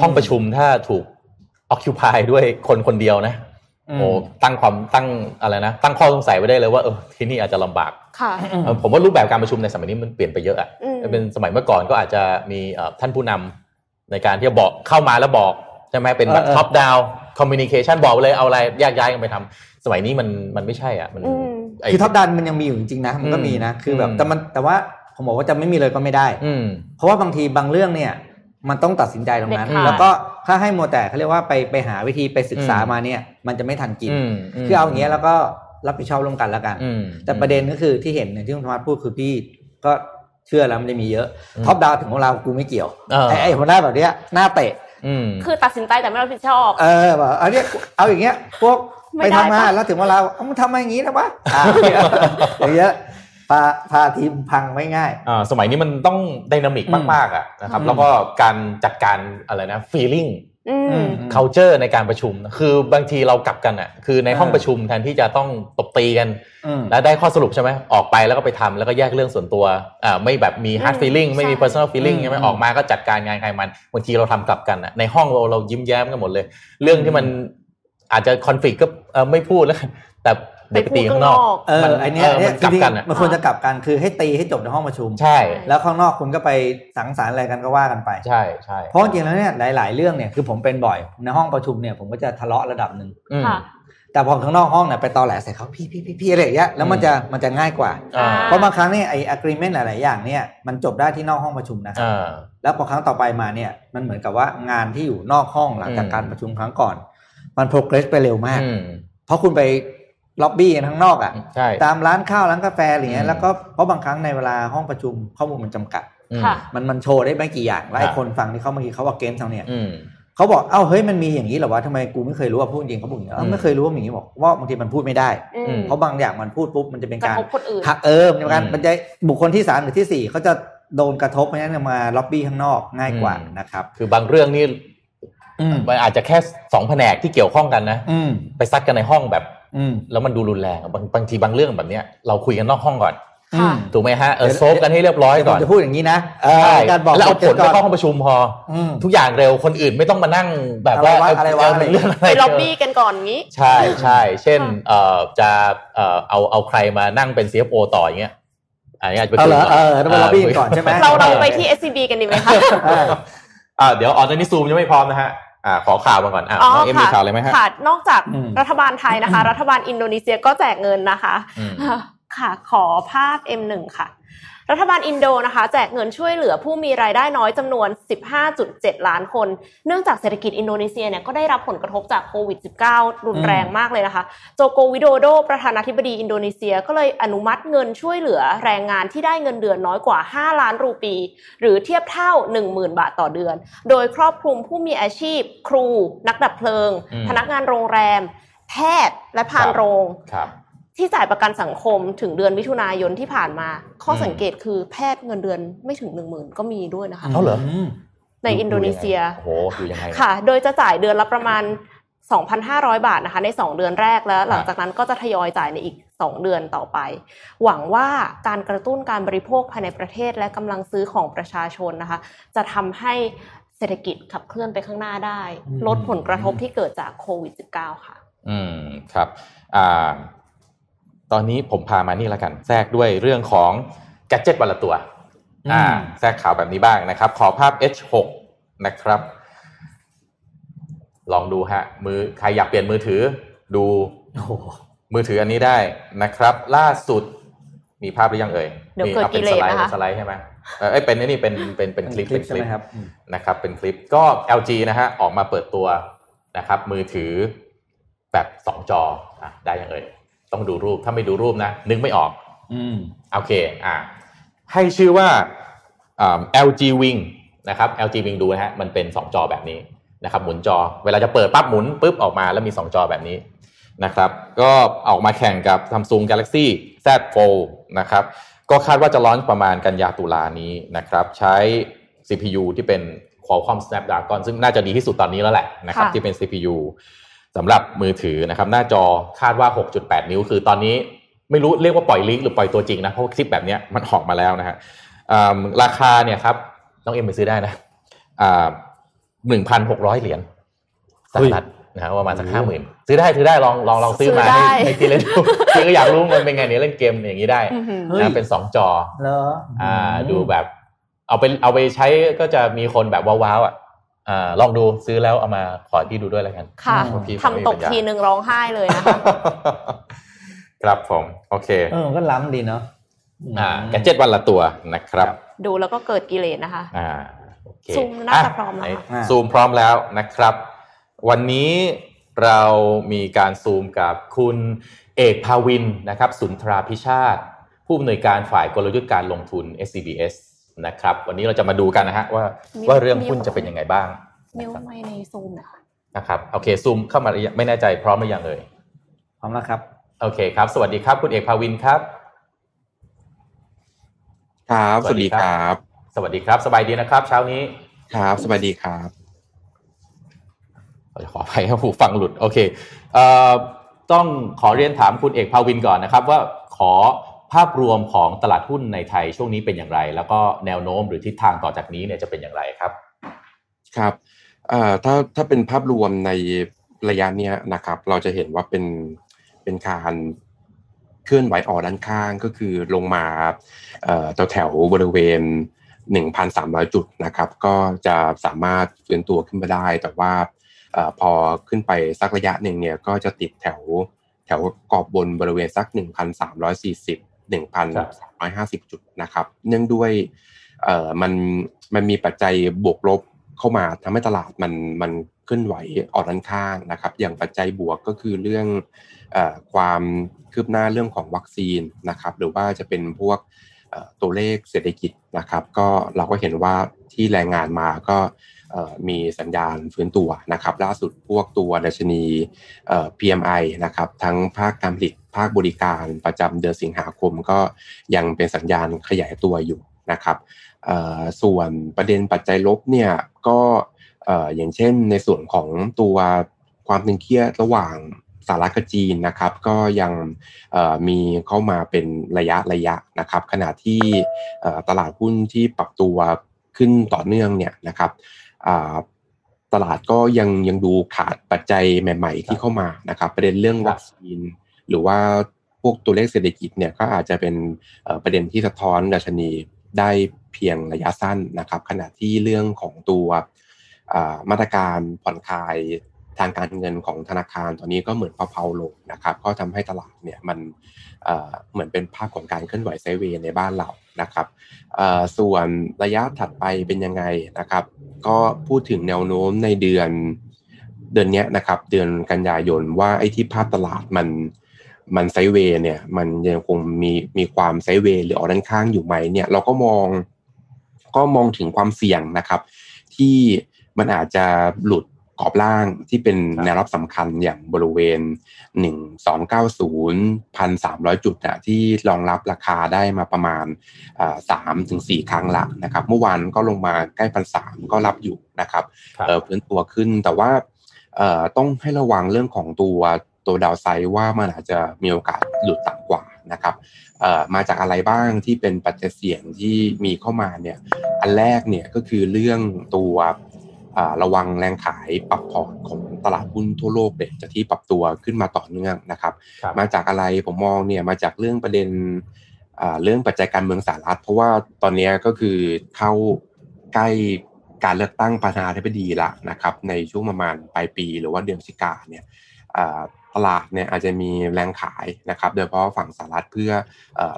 ห้องประชุมถ้าถูก occupy ด้วยคนคนเดียวนะอืม โอ้ตั้งความตั้งอะไรนะ ตั้งข้อสงสัยไว้ได้เลยว่าเออที่นี่อาจจะลำบากค่ะเออผมว่ารูปแบบการประชุมในสมัยนี้มันเปลี่ยนไปเยอะอะอืมเป็นสมัยเมื่อก่อนก็อาจจะมีเอ่อท่านผู้นำในการที่จะบอกเข้ามาแล้วบอกใช่ไหมเป็นแบบเออเออ top down communication บอกไปเลยเอาอะไรแยกย้ายกันไปทำสมัยนี้มันมันไม่ใช่อะมันอืมไอ้คือท็อปดันมันยังมีอยู่จริงๆนะมันก็อืมมีนะคือแบบอืมแต่มันแต่ว่าผมบอกว่าจะไม่มีเลยก็ไม่ได้อืมเพราะว่าบางทีบางเรื่องเนี่ย มันต้องตัดสินใจตรงนั้นเด็ดขาดแล้วก็ถ้าให้โมวแต่เขาเรียกว่าไปไปหาวิธีไปศึกษาอืมมาเนี่ย มันจะไม่ทันกินอืมคือเอาอย่างเงี้ยแล้วก็รับผิดชอบร่วมกันแล้วกันอืมแต่ประเด็นก็คือที่เห็นอย่างที่คุณธรรมพูดคือพี่ก็เชื่อแล้วมันจะมีเยอะอืมท็อปดาวถึงของเรากูไม่เกี่ยวเออไอ้ไอ้หัวหน้าแบบเนี้ยหน้าเตะอืมคือตัดสินใจแต่ไม่รับผิดชอบ เออแบบเอาเนี้ยเอาอย่างเงี้ยพวกไม่ไปได้ทำงานปะแล้วถึงเวลาเอามึงทำมาอย่างงี้นะวะอ่าอย่างเงี้ย พาพาทีมพังไม่ง่ายอ่าสมัยนี้มันต้องดินามิกอืมมากๆอะนะครับอืมแล้วก็การจัดการอะไรนะ feeling อืมอืม culture ในการประชุม คือบางทีเรากลับกันอะ คือในห้องเออประชุมแทนที่จะต้องตบตีกันอืมแล้วได้ข้อสรุปใช่ไหมออกไปแล้วก็ไปทำแล้วก็แยกเรื่องส่วนตัวอ่าไม่แบบมี hard อืม feeling ไม่มีใช่ personal feeling อืมใช่ไหมอืมออกมาก็จัดการงานใครมันบางทีเราทำกลับกันอะในห้องเราเรายิ้มแย้มกันหมดเลย เรื่องที่มันอาจจะ conflict ก็เอ่อไม่พูดแล้วแต่เดี๋ยว ไปตีข้างนอกเออมันไอเนี้ยเออเนี่มัยนกลับจริงๆกันอะมันควรจะกลับกันคือให้ตีให้จบในห้องประชุมใช่ แล้วข้างนอกคุณก็ไปสังสรรค์อะไรกันก็ว่ากันไปใช่ใช่เพราะจริงๆแล้วเนี่ยหลาย ๆ เรื่องเนี่ยคือผมเป็นบ่อยในห้องประชุมเนี่ยผมก็จะทะเลาะระดับหนึ่งอืมค่ะแต่พอข้างนอกห้องเนี่ยไปตอแหลใส่เขาพี่พี่พี่พี่อะไรอย่างเงี้ยแล้วมันจะมันจะง่ายกว่าอ่าเพราะบางครั้งเนี่ยไอ้ agreement หลาย ๆ อย่างเนี่ยมันจบได้ที่นอกห้องประชุมนะครับอ่าแล้วพอครั้งต่อไปมาเนี่ยมันเหมือนกับว่างานที่อยู่นอกห้องหลังจากอืมการประชุมครั้งก่อน มัน progress ไปเร็วมากอืมเพราะคุณไป ล็อบบี้กันข้างนอกอะใช่ตามร้านข้าวร้านกาแฟอะไรเงี้อืยมแล้วก็เพราะบางครั้งในเวลาห้องประชุมข้อมูลมันจำกัดอืมค่ะมันมันโชว์ได้ไม่กี่อย่างแล้วไอ้ครับคนฟังที่เขาเมื่อกี้เขาว่าเกมทางเนี่ยอืมเขาบอกเอ้าเฮ้ยมันมีอย่างนี้เหรอวะทำไมกูไม่เคยรู้ว่าพูดจริงเขาบอกอย่างนี้เอ้าอืมไม่เคยรู้ว่ามีอย่างนี้บอกว่าบางทีมันพูดไม่ได้อืมอืมเพราะบางอย่างมันพูดปุ๊บมันจะเป็นกระการทบคนอื่นหักเออมันจะเป็นการอืมมันจะบุคคลที่สามหรือที่สี่เขาจะโดนกระทบเพราะฉะนั้นมาล็อบบี้ข้างนอกง่ายกว่าอืมนะครับคือบางเรื่องนี่อืมมันอาจจะแค่สองแผนกที่เกี่ยวข้องกันนะอืมไปซัดกันในห้องแบบอืม แล้วมันดูรุนแรงอะบางบางทีบางเรื่องแบบเนี้ยเราคุยกันนอกห้องก่อนอืมถูกไหมฮะเออเดี๋ยวโซฟกันให้เรียบร้อยเดี๋ยวผก่อมนจะพูดอย่างนี้นะเออใช่การบอกแล้วเอาผลก่ไปอนเข้าห้องประชุมพอออืมทุกอย่างเร็วคนอื่นไม่ต้องมานั่งแบบว่าอะไรวะอะไรวะเเรื่องอะไรไปล็อบบี้กันก่อนงี้ ใช่ใช่เช่นค่ะเอ่อจะเอ่อเอาเอาใครมานั่งเป็น CFO ต่ออย่างเงี้ยอันนี้อาจจะเป็นเอาเหรอคุยเออต้องไปล็อบบี้ก่อนใช่ไหมเราเราไปที่ SCB กันดีไหมคะเอออ่าเดี๋ยวอ๋อตอนนี้ซูมยังไม่พร้อมนะฮะ อ่าขอข่าวมาก่อนอ่าน้องเอ็มมีข่าวอะไรไหมฮะค่ะนอกจากอืมรัฐบาลไทยนะคะ รัฐบาลอินโดนีเซียก็แจกเงินนะคะอืมค่ะ ขอภาพ M1 ค่ะ รัฐบาลอินโดนะคะแจกเงินช่วยเหลือผู้มีรายได้น้อยจำนวน 15.7 ล้านคน เนื่องจากเศรษฐกิจอินโดนีเซียเนี่ยก็ได้รับผลกระทบจากโควิด -19 รุนแรงมากเลยนะคะ โจโกวิโดโด ประธานาธิบดีอินโดนีเซียก็เลยอนุมัติเงินช่วยเหลือแรงงานที่ได้เงินเดือนน้อยกว่า 5 ล้านรูปี หรือเทียบเท่า 10,000 บาทต่อเดือน โดยครอบคลุมผู้มีอาชีพ ครู นักดับเพลิงอืมพนักงานโรงแรม แพทย์และพานโรงครับ ที่จ่ายประกันสังคมถึงเดือนมิถุนายนที่ผ่านมา ข้ออมสังเกตคือแพทย์เงินเดือนไม่ถึงหนึ่งหมื่นก็มีด้วยนะคะเอาเหรอมในอินโดนีเซียโอ้โหอยู่ยังไงค่ะ โดยจะจ่ายเดือนละประมาณ 2,500 บาทนะคะ ใน 2 เดือนแรกแล้ว หลังจากนั้นก็จะทยอยจ่ายในอีก 2 เดือนต่อไป หวังว่าการกระตุ้นการบริโภคภายในประเทศและกำลังซื้อของประชาชนนะคะ จะทำให้เศรษฐกิจขับเคลื่อนไปข้างหน้าได้อืมลดผลกระทบที่เกิดจากโควิด -19 ค่ะ อืมครับอ่า ตอนนี้ผมพามานี่แล้วกัน แทรกด้วยเรื่องของแกดเจิตวันละตัวอ่าอืมแทรกข่าวแบบนี้บ้างนะครับ ขอภาพ H6 นะครับ ลองดูฮะ มือใครอยากเปลี่ยนมือถือ ดูโอ้โหมือถืออันนี้ได้นะครับ ล่าสุดมีภาพหรือยังเอ่ยเดี๋ยวมีเกิดอาป็นกิเลสสไลด์นะคะเป็นสไลด์ใช่ไหมเออเอ้ยเป็นนี่เป็นเป็นเป็นคลิปคลิปใช่ไหมครับอืมนะครับ เป็นคลิปก็ LG นะฮะออกมาเปิดตัวนะครับ มือถือแบบสองจออะได้ยังเอ่ย ต้องดูรูปถ้าไม่ดูรูปนะ นึกไม่ออก อืมโอเค อ่า ให้ชื่อว่าอ่า LG Wing นะครับ LG Wing ดูนะฮะมันเป็น 2 จอแบบนี้นะครับหมุนจอ เวลาจะเปิดปั๊บหมุนปุ๊บออกมาแล้วมี 2 จอแบบนี้นะครับ ก็ออกมาแข่งกับ Samsung Galaxy Z Fold นะครับ ก็คาดว่าจะลอนประมาณกันยาตุลานี้นะครับ ใช้ CPU ที่เป็น Qualcomm Snapdragon ซึ่งน่าจะดีที่สุดตอนนี้แล้วแหละนะครับค่ะที่เป็น CPU สำหรับมือถือนะครับหน้าจอคาดว่า 6.8 นิ้ว คือตอนนี้ไม่รู้เรียกว่าปล่อยลิงก์หรือปล่อยตัวจริงนะเพราะว่าคลิปแบบเนี้ยมันออกมาแล้วนะฮะอ่าราคาเนี่ยครับน้องเอ็มไปซื้อได้นะหนึ่งพันหกร้อยเหรียญสหรัฐนะฮะประมาณสักห้าหมื่นซื้อได้ซื้อได้ลองลองลองซื้อมาซื้อได้ให้ให้ทีเล่นดูพี่ก็อยากรู้มันเป็นไงเนี่ยเล่นเกมอย่างนี้ได้อื้อหือเฮ้ยนะเป็นสองจอเหรออ่าอืมดูแบบ เอาไปเอาไปใช้ก็จะมีคนแบบว้าวๆอะอ่า ลองดูซื้อแล้วเอามาขอพี่ดูด้วยแล้วกัน ค่ะเพราพี่ทำตกทีหนึ่งร้องไห้เลยนะคะครับผมโอเคเออก็ล้ำดีเนาะอ่าแกดเจ็ตวันละตัวนะครับ ดูแล้วก็เกิดกิเลสนะคะ อ่าโอเคซูมน่าจะพร้อมแล้วไหนอ่าซูมพร้อมแล้วนะครับ วันนี้เรามีการซูมกับคุณเอกภาวินนะครับ สุนทราพิชาติ ผู้อำนวยการฝ่ายกลยุทธ์การลงทุน SCBS นะครับ วันนี้เราจะมาดูกันนะฮะว่ามีว่าเรื่องมีหุ้นจะเป็นยังไงบ้างมิวไม่ในซูมนะคะนะครับโอเคซูมเข้ามาหรือยังไม่แน่ใจพร้อมหรือยังเอ่ยพร้อมแล้วครับโอเคครับ สวัสดีครับ คุณเอกภาวินครับ ครับสสวัวัสสดีดีคครัรับ สวัสดีครับ สบายดีนะครับ เช้านี้ ครับสวัสดีครับขออภัยครับผู้ฟังหลุดโอเคเอ่อต้องขอเรียนถามคุณเอกภาวินก่อนนะครับ ว่าขอ ภาพรวมของตลาดหุ้นในไทยช่วงนี้เป็นอย่างไร แล้วก็แนวโน้มหรือทิศทางต่อจากนี้เนี่ยจะเป็นอย่างไรครับครับถ้าถ้าเป็นภาพรวมในระยะเนี้ยนะครับ เราจะเห็นว่าเป็นเป็นการเคลื่อนไหวออกด้านข้างก็คือลงมาแถวแถวบริเวณ 1,300 จุดนะครับ ก็จะสามารถฟื้นตัวขึ้นมาได้ แต่ว่าอพอขึ้นไปสักระยะหนึ่งเนี่ยก็จะติดแถวแถวกรอบบนบริเวณสัก 1,340 1,350 จุดนะครับ เนื่องด้วยเอ่อมันมันมีปัจจัยบวกลบเข้ามาทำให้ตลาดมันมันเคลื่อนไหวออกด้านข้างนะครับ อย่างปัจจัยบวกก็คือเรื่องอความคืบหน้าเรื่องของวัคซีนนะครับ หรือว่าจะเป็นพวกตัวเลขเศรษฐกิจนะครับ ก็เราก็เห็นว่าที่แรายงานมาก็ มีสัญญาณฟื้นตัวนะครับล่าสุดพวกตัวดัชนี PMI นะครับทั้งภาคการผลิตภาคบริการประจำเดือนสิงหาคมก็ยังเป็นสัญญาณขยายตัวอยู่นะครับส่วนประเด็นปัจจัยลบเนี่ยก็อย่างเช่นในส่วนของตัวความตึงเครียดระหว่างสหรัฐกับจีนนะครับก็ยังมีเข้ามาเป็นระยะระยะนะครับขณะที่ตลาดหุ้นที่ปรับตัวขึ้นต่อเนื่องเนี่ยนะครับ ตลาดก็ยังยังดูขาดปัจจัยใหม่ ๆ ที่เข้ามานะครับ ประเด็นเรื่องวัคซีน หรือว่าพวกตัวเลขเศรษฐกิจเนี่ยก็อาจจะเป็นประเด็นที่สะท้อนดัชนีได้เพียงระยะสั้นนะครับ ขณะที่เรื่องของตัวมาตรการผ่อนคลาย ทางการเงินของธนาคารตอนนี้ก็เหมือนเพาๆลงนะครับก็ทำให้ตลาดเนี่ยมันเหมือนเป็นภาพของการเคลื่อนไหวไซเวย์ในบ้านเรานะครับส่วนระยะถัดไปเป็นยังไงนะครับ ก็พูดถึงแนวโน้มในเดือนเดือนนี้นะครับ เดือนกันยายนว่าไอ้ที่ภาพตลาดมันมันไซเวย์เนี่ยมันยังคงมีมีความไซเวย์หรือออกด้านข้างอยู่ไหมเนี่ยเราก็มองก็มองถึงความเสี่ยงนะครับ ที่มันอาจจะหลุด กรอบล่างที่เป็นแนวรับสำคัญอย่างบริเวณ 1290 1,300 จุดนะที่รองรับราคาได้มาประมาณสามถึงสี่ครั้งละนะครับเมื่อวานก็ลงมาใกล้พันสามก็รับอยู่นะครับเพื้นตัวขึ้นแต่ว่าต้องให้ระวังเรื่องของตัวตัวดาวไซด์ว่ามันอาจจะมีโอกาสหลุดต่ำกว่านะครับมาจากอะไรบ้างที่เป็นปัจจัยเสี่ยงที่มีเข้ามาเนี่ยอันแรกเนี่ยก็คือเรื่องตัว ระวังแรงขายปรับพอร์ตของตลาดหุ้นทั่วโลกเนี่ยจะที่ปรับตัวขึ้นมาต่อเนื่องนะครับมาจากอะไรผมมองเนี่ยมาจากเรื่องประเด็นเรื่องปัจจัยการเมืองสหรัฐ เพราะว่าตอนนี้ก็คือเข้าใกล้การเลือกตั้งประธานาธิบดีละนะครับในช่วงประมาณปลายปีหรือว่าเดือนพฤศจิกาเนี่ยตลาดเนี่ยอาจจะมีแรงขายนะครับ โดยเฉพาะฝั่งสหรัฐเพื่อ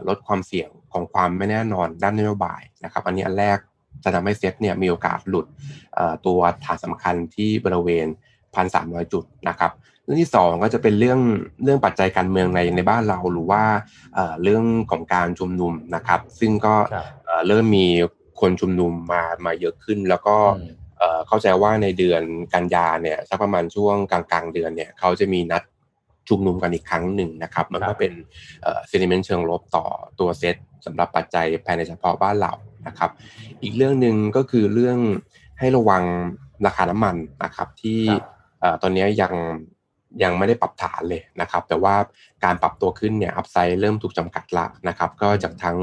ลดความเสี่ยงของความไม่แน่นอนด้านนโยบายนะครับ อันนี้อันแรก จะทำให้เซ็ตเนี่ยมีโอกาสหลุดตัวฐานสำคัญที่บริเวณ 1,300 จุดนะครับเรื่องที่ 2 ก็จะเป็นเรื่องเรื่องปัจจัยการเมืองในในบ้านเราหรือว่าเรื่องของการชุมนุมนะครับ ซึ่งก็เริ่มมีคนชุมนุมมามาเยอะขึ้น แล้วก็เข้าใจว่าในเดือนกันยาเนี่ยสักประมาณช่วงกลางๆเดือนเนี่ยเขาจะมีนัดชุมนุมกันอีกครั้งหนึ่งนะครับ มันก็เป็นเซนิเมนต์เชิงลบต่อตัวเซตสำหรับปัจจัยภายในเฉพาะบ้านเรา นะครับ อีกเรื่องหนึ่งก็คือเรื่องให้ระวังราคาน้ำมันนะครับ ที่ตอนนี้ยังยังไม่ได้ปรับฐานเลยนะครับ แต่ว่าการปรับตัวขึ้นเนี่ยอัพไซด์เริ่มถูกจำกัดละนะครับ ก็จากทั้ง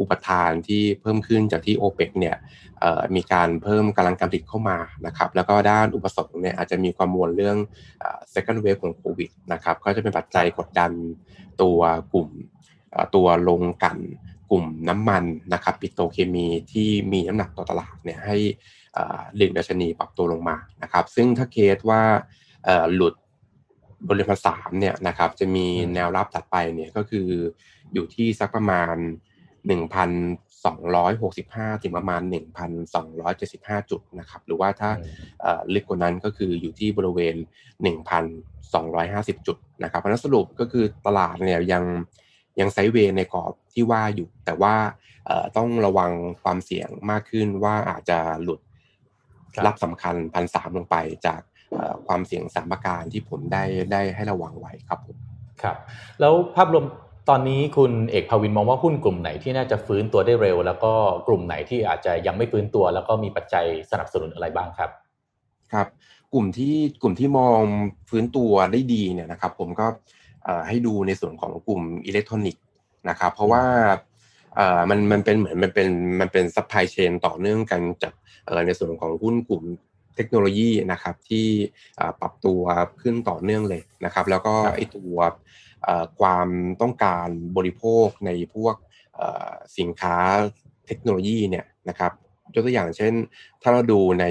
อุปทานที่เพิ่มขึ้นจากที่โอเปกเนี่ยมีการเพิ่มกำลังการผลิตเข้ามานะครับ แล้วก็ด้านอุปสงค์เนี่ยอาจจะมีความมวลเรื่อง second wave ของโควิดนะครับ ก็จะเป็นปัจจัยกดดันตัวกลุ่มตัวลงกัน กลุ่มน้ำมันนะครับปิโตเคมีที่มีน้ำหนักต่อตลาดเนี่ยให้ดึงดัชนีปรับตัวลงมานะครับซึ่งถ้าเคสว่าหลุดบริเวณสามเนี่ยนะครับจะมีแนวรับถัดไปเนี่ยก็คืออยู่ที่สักประมาณ 1,265 ถึงประมาณ 1,275 จุดนะครับหรือว่าถ้าลึกกว่านั้นก็คืออยู่ที่บริเวณ 1,250 จุดนะครับเพราะนั้นสรุปก็คือตลาดเนี่ยยัง ยังไซเวย์ในกรอบที่ว่าอยู่ แต่ว่าต้องระวังความเสี่ยงมากขึ้นว่าอาจจะหลุดรับสำคัญพันสามลงไปจากความเสี่ยงสามประการที่ผมได้ได้ให้ระวังไว้ครับผมครับแล้วภาพรวมตอนนี้คุณเอกภวินมองว่าหุ้นกลุ่มไหนที่น่าจะฟื้นตัวได้เร็ว แล้วก็กลุ่มไหนที่อาจจะยังไม่ฟื้นตัว แล้วก็มีปัจจัยสนับสนุนอะไรบ้างครับ ครับ กลุ่มที่กลุ่มที่มองฟื้นตัวได้ดีเนี่ยนะครับ ผมก็ ให้ดูในส่วนของกลุ่มอิเล็กทรอนิกส์นะครับเพราะว่ามันมันเป็นเหมือนมันเป็นมันเป็น supply chain ต่อเนื่องกันจากในส่วนของหุ้นกลุ่มเทคโนโลยีนะครับที่ปรับตัวขึ้นต่อเนื่องเลยนะครับ แล้วก็ไอตัวความต้องการบริโภคในพวกสินค้าเทคโนโลยีเนี่ยนะครับยกตัวอย่างเช่น ถ้าเราดูใน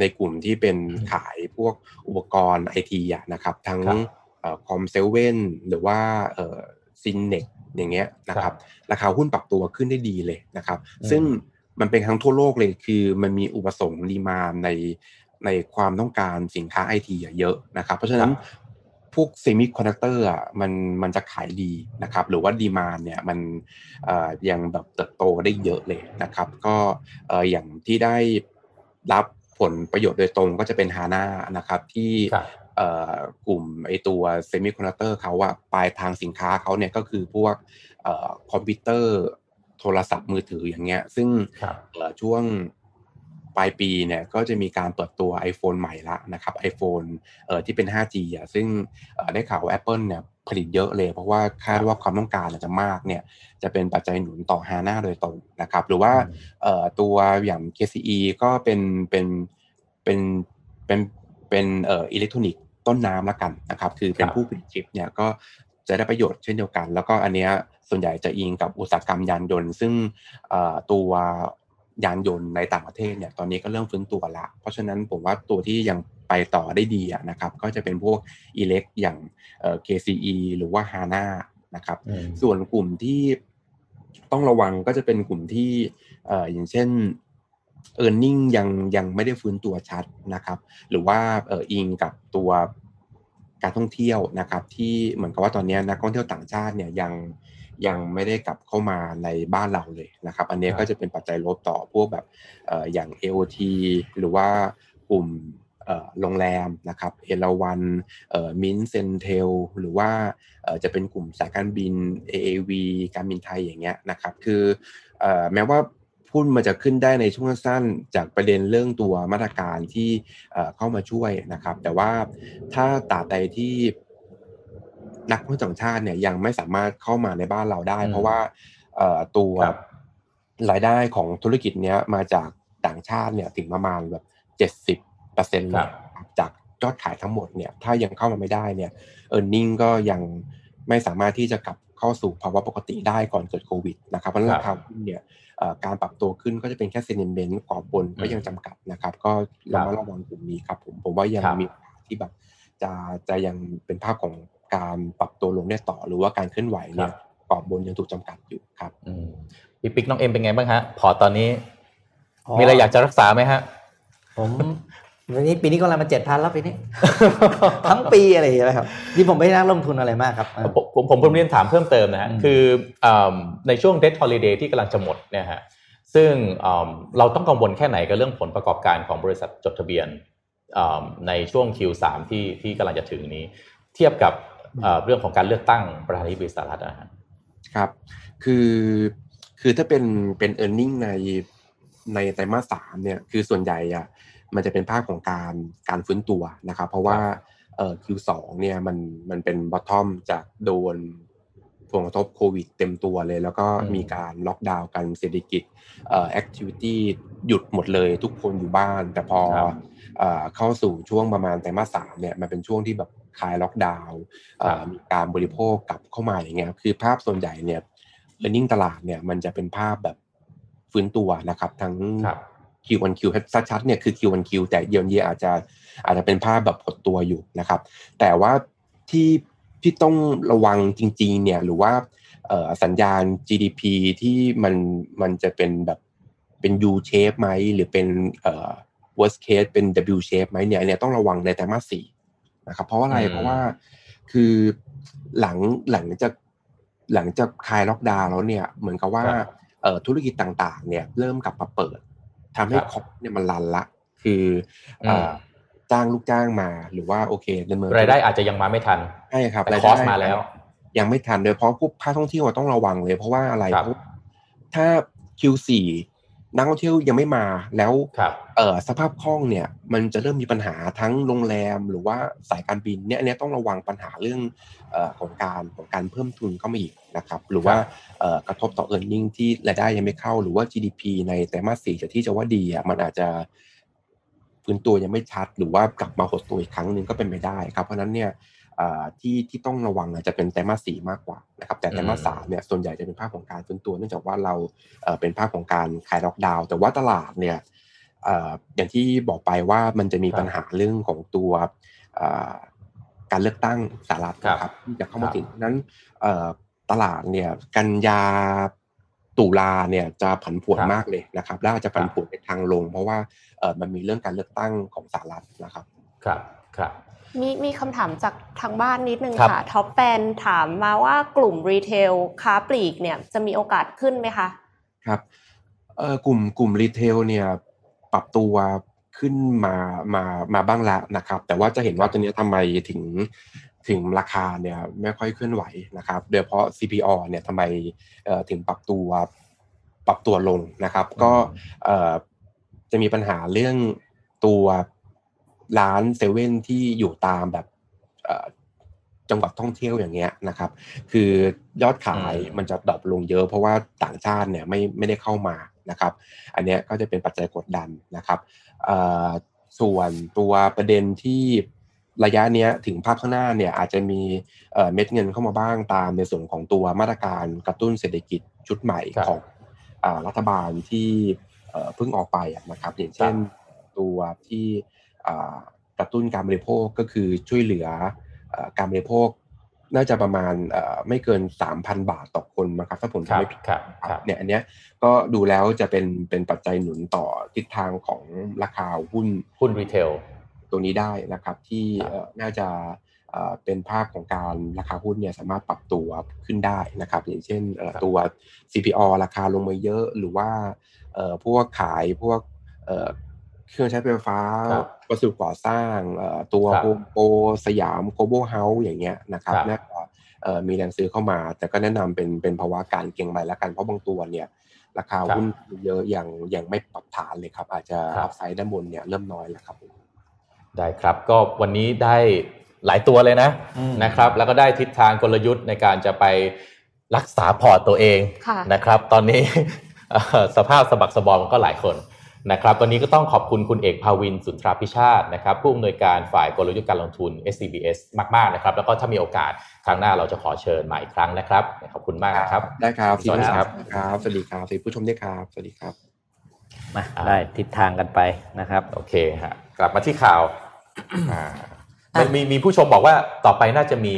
ในกลุ่มที่เป็นขายพวกอุปกรณ์ไอทีนะครับ ทั้ง Com7หรือว่า Synnex อย่างเงี้ยนะครับราคาหุ้นปรับตัวขึ้นได้ดีเลยนะครับ ซึ่งมันเป็นทั้งทั่วโลกเลยคือมันมีอุปสงค์ดีมาในในความต้องการสินค้าไอทีเยอะนะครับ เพราะฉะนั้นพวก semiconductor อะมันมันจะขายดีนะครับ หรือว่า demand เนี่ยมันยังแบบเติบโตได้เยอะเลยนะครับ ก็อย่างที่ได้รับผลประโยชน์โดยตรงก็จะเป็น HANA นะครับที่ กลุ่มไอตัว semiconductor เขาอะปลายทางสินค้าเขาเนี่ยก็คือพวกคอมพิวเตอร์โทรศัพท์มือถืออย่างเงี้ย ซึ่งช่วงปลายปีเนี่ยก็จะมีการเปิดตัว iPhone ใหม่ละนะครับ iPhone เอ่อที่เป็น 5G อะซึ่งได้ข่าวว่า Apple เนี่ยผลิตเยอะเลย เพราะว่าคาดว่าความต้องการจะมากเนี่ยจะเป็นปัจจัยหนุนต่อฮาน่าโดยตรงนะครับ หรือว่าเอ่อตัวอย่าง KCE ก็เป็นเป็นเป็นเป็นเป็นเอ่ออิเล็กทรอนิกส์ ต้นน้ำละกันนะครับ คือเป็นผู้ผลิตชิปเนี่ยก็จะได้ประโยชน์เช่นเดียวกัน แล้วก็อันเนี้ยส่วนใหญ่จะอิงกับอุตสาหกรรมยานยนต์ ซึ่งตัวยานยนต์ในต่างประเทศเนี่ยตอนนี้ก็เริ่มฟื้นตัวละ เพราะฉะนั้นผมว่าตัวที่ยังไปต่อได้ดีนะครับก็จะเป็นพวกอิเล็กอย่าง KCE หรือว่า HANA นะครับ ส่วนกลุ่มที่ต้องระวังก็จะเป็นกลุ่มที่อย่างเช่น e a r n i n g ยังยังไม่ได้ฟื้นตัวชัดนะครับ หรือว่าเอออิงกับตัวการท่องเที่ยวนะครับ ที่เหมือนกับว่าตอนนี้นักท่องเที่ยวต่างชาติเนี่ยยังยังไม่ได้กลับเข้ามาในบ้านเราเลยนะครับ อันนี้ก็จะเป็นปัจจัยลบต่อพวกแบบอย่าง AOT หรือว่ากลุ่มโรงแรมนะครับเอราวันมินเซนเทลหรือว่าจะเป็นกลุ่มสายการบิน AAV การบินไทยอย่างเงี้ยนะครับ คือแม้ว่า หุ้นมันจะขึ้นได้ในช่วงสั้นจากประเด็นเรื่องตัวมาตรการที่เข้ามาช่วยนะครับ แต่ว่าถ้าตราบใดที่นักท่องเที่ยวต่างชาติเนี่ยยังไม่สามารถเข้ามาในบ้านเราได้ เพราะว่าตัวรายได้ของธุรกิจเนี้ยมาจากต่างชาติเนี่ยถึงประมาณแบบเจ็ดสิบเปอร์เซ็นต์เลยจากยอดขายทั้งหมดเนี่ยถ้ายังเข้ามาไม่ได้เนี่ยเออร์เน็งก็ยังไม่สามารถที่จะกลับเข้าสู่ภาวะปกติได้ก่อนเกิดโควิดนะครับเพราะราคาหุ้นเนี่ย การปรับตัวขึ้นก็จะเป็นแค่เซนิเมนต์กรอบบนก็ยังจำกัดนะครับ ก็ระมัดระวังกลุ่มนี้ครับผมผมว่ายังมีที่แบบจะจะยังเป็นภาพของการปรับตัวลงได้ต่อ หรือว่าการเคลื่อนไหวเนี่ยกรอบบนยังถูกจำกัดอยู่ครับพี่ปิ๊กน้องเอ็มเป็นไงบ้างฮะพอตอนนี้ มีอะไรอยากจะรักษาไหมฮะผม วันนี้ปีนี้ก็อะไรมาเจ็ดพันแล้วปีนี้ ทั้งปีอะไรอย่างเงี้ยครับนี่ผมไม่ได้นั่งลงทุนอะไรมากครับ ผมผมผมเรียนถามเพิ่มเติมนะฮะคือในช่วง debt holiday ที่กำลังจะหมดเนี่ยฮะซึ่งเราต้องกังวลแค่ไหนกับเรื่องผลประกอบการของบริษัทจดทะเบียนในช่วง Q3 ที่ที่กำลังจะถึงนี้ เทียบกับเรื่องของการเลือกตั้งประธานาธิบดีสหรัฐนะครับ คือคือถ้าเป็นเป็น earning ในในไตรมาสสามเนี่ยคือส่วนใหญ่อะ มันจะเป็นภาพของการการฟื้นตัวนะครับ เพราะว่าเอ่อ Q2 เนี่ยมันมันเป็น bottom จากโดนผลกระทบโควิดเต็มตัวเลย แล้วก็มีการล็อกดาวน์กันเศรษฐกิจเอ่อ activityหยุดหมดเลยทุกคนอยู่บ้าน แต่พอเข้าสู่ช่วงประมาณไตรมาสสามเนี่ยมันเป็นช่วงที่แบบคลายล็อกดาวน์มีการบริโภคกลับเข้ามาอย่างเงี้ยคือภาพส่วนใหญ่เนี่ยเออร์เน็งตลาดเนี่ยมันจะเป็นภาพแบบฟื้นตัวนะครับ ทั้ง Q1Q ชัดๆเนี่ยคือ Q1Q แต่เยียนเยียอาจจะอาจจะเป็นภาพแบบหดตัวอยู่นะครับ แต่ว่าที่ที่ต้องระวังจริง ๆ เนี่ยหรือว่าสัญญาณ GDP ที่มันมันจะเป็นแบบเป็น U shape ไหมหรือเป็น worst case เป็น W shape ไหมเนี่ยเนี่ยต้องระวังในแต่มาสสี่นะครับ เพราะอะไรเพราะว่าคือหลังหลังจากหลังจากคลายล็อกดาวน์แล้วเนี่ยเหมือนกับว่าธุรกิจต่างๆ เนี่ยเริ่มกลับมาเปิด ทำให้คอปเนี่ยมันรันละ คือจ้างลูกจ้างมาหรือว่าโอเคดำเนินรายได้อาจจะยังมาไม่ทันใช่ครับรายได้มาแล้ว ยังไม่ทันโดยเพราะพวกภาคท่องเที่ยวต้องระวังเลย เพราะว่าอะไรเพราะถ้า Q4 นักท่องเที่ยวยังไม่มาแล้วเออสภาพคล่องเนี่ย มันจะเริ่มมีปัญหาทั้งโรงแรมหรือว่าสายการบินเนี่ยอันนี้ต้องระวังปัญหาเรื่องอของการของการเพิ่มทุนเข้ามาอีกนะครับ หรือว่ากระทบต่อ e a r n i n g ที่รายได้ยังไม่เข้า หรือว่า GDP ในไตรมาสสี่จะที่จะว่าดีอะมันอาจจะฟื้นตัวยังไม่ชัด หรือว่ากลับมาหดตัวอีกครั้งหนึ่งก็เป็นไปได้ครับเพราะนั้นเนี่ย ที่ที่ต้องระวังจะเป็นไตรมาสสี่มากกว่านะครับแต่ไตรมาสสามเนี่ยส่วนใหญ่จะเป็นภาพของการฟื้นตัวเนื่องจากว่าเราเป็นภาพของการคลายล็อกดาวน์แต่ว่าตลาดเนี่ยอย่างที่บอกไปว่ามันจะมีปัญหาเรื่องของตัวการเลือกตั้งสหรัฐนะครับที่จะเข้ามาถึงนั้นตลาดเนี่ยกันยาตุลาเนี่ยจะผันผวนมากเลยนะครับและจะผันผวนไปทางลง เพราะว่ามันมีเรื่องการเลือกตั้งของสหรัฐนะครับ ครับครับ มีมีคำถามจากทางบ้านนิดนึงค่ะ top fan ถามมาว่ากลุ่ม retail ค้าปลีกเนี่ยจะมีโอกาสขึ้นไหมคะครับเอ่อกลุ่มกลุ่ม retail เนี่ยปรับตัวขึ้นมามามาบ้างแล้วนะครับ แต่ว่าจะเห็นว่าตัวนี้ทำไมถึงถึงราคาเนี่ยไม่ค่อยเคลื่อนไหวนะครับโดยเฉพาะ CPALL เนี่ยทำไมถึงปรับตัวปรับตัวลงนะครับ ก็จะมีปัญหาเรื่องตัว ร้านเซเว่นที่อยู่ตามแบบจังหวัดท่องเที่ยวอย่างเงี้ยนะครับ คือยอดขายมันจะดรอปลงเยอะเพราะว่าต่างชาติเนี่ยไม่ไม่ได้เข้ามานะครับ อันนี้ก็จะเป็นปัจจัยกดดันนะครับส่วนตัวประเด็นที่ระยะเนี้ยถึงภาพข้างหน้าเนี่ยอาจจะมีเม็ดเงินเข้ามาบ้างตามในส่วนของตัวมาตรการกระตุ้นเศรษฐกิจชุดใหม่ของรัฐบาลที่เอ่อเพิ่งออกไปอะนะครับอย่างเช่นตัวที่อ่า กระตุ้นการบริโภคก็คือช่วยเหลือเอ่อการบริโภคน่าจะประมาณเอ่อไม่เกิน 3,000 บาทต่อคนนะครับถ้าผมครับจำไม่ผิดครับคครัรับบเนี่ยอันเนี้ยก็ดูแล้วจะเป็นเป็นปัจจัยหนุนต่อทิศทางของราคาหุ้นหุ้นรีเทลตัวนี้ได้นะครับที่ครับเอ่อน่าจะเอ่อเป็นภาพของการราคาหุ้นเนี่ยสามารถปรับตัวขึ้นได้นะครับอย่างเช่นเอ่อตัว CPALL ราคาลงมาเยอะหรือว่าเอ่อพวกขายพวก เอ่อเครื่องใช้ไฟฟ้าครับวัสดุก่อสร้างเอ่อตัวครับ HomePro Siam Global House อย่างเงี้ยนะครับครับน่าจะเอ่อมีแรงซื้อเข้ามา แต่ก็แนะนำเป็นเป็นภาวะการเก็งไปแล้วกันเพราะบางตัวเนี่ย ราคาหุ้นเยอะยังยังไม่ปรับฐานเลยครับ อาจจะครับ upside ด้านบนเนี่ยเริ่มน้อยแล้วครับ ได้ครับก็วันนี้ได้หลายตัวเลยนะอืมนะครับ แล้วก็ได้ทิศทางกลยุทธ์ในการจะไปรักษาพอร์ตตัวเองค่ะนะครับ ตอนนี้เอ่อสภาพสะบักสะบอมก็หลายคน นะครับวันนี้ก็ต้องขอบคุณคุณเอกภาวินสุนทราพิชาตินะครับผู้อำนวยการฝ่ายกลยุทธ์การลงทุน SCBS มาก ๆ นะครับ แล้วก็ถ้ามีโอกาสครั้งหน้าเราจะขอเชิญมาอีกครั้งนะครับ ขอบคุณมากนะครับ ได้ครับสวัสดีครับครับสวัสดีครับสวัสดีผู้ชมด้วยครับสวัสดีครับมาอ่าได้ทิศทางกันไปนะครับโอเคฮะกลับมาที่ข่าวอ่าอะมีมีผู้ชมบอกว่าต่อไปน่าจะมี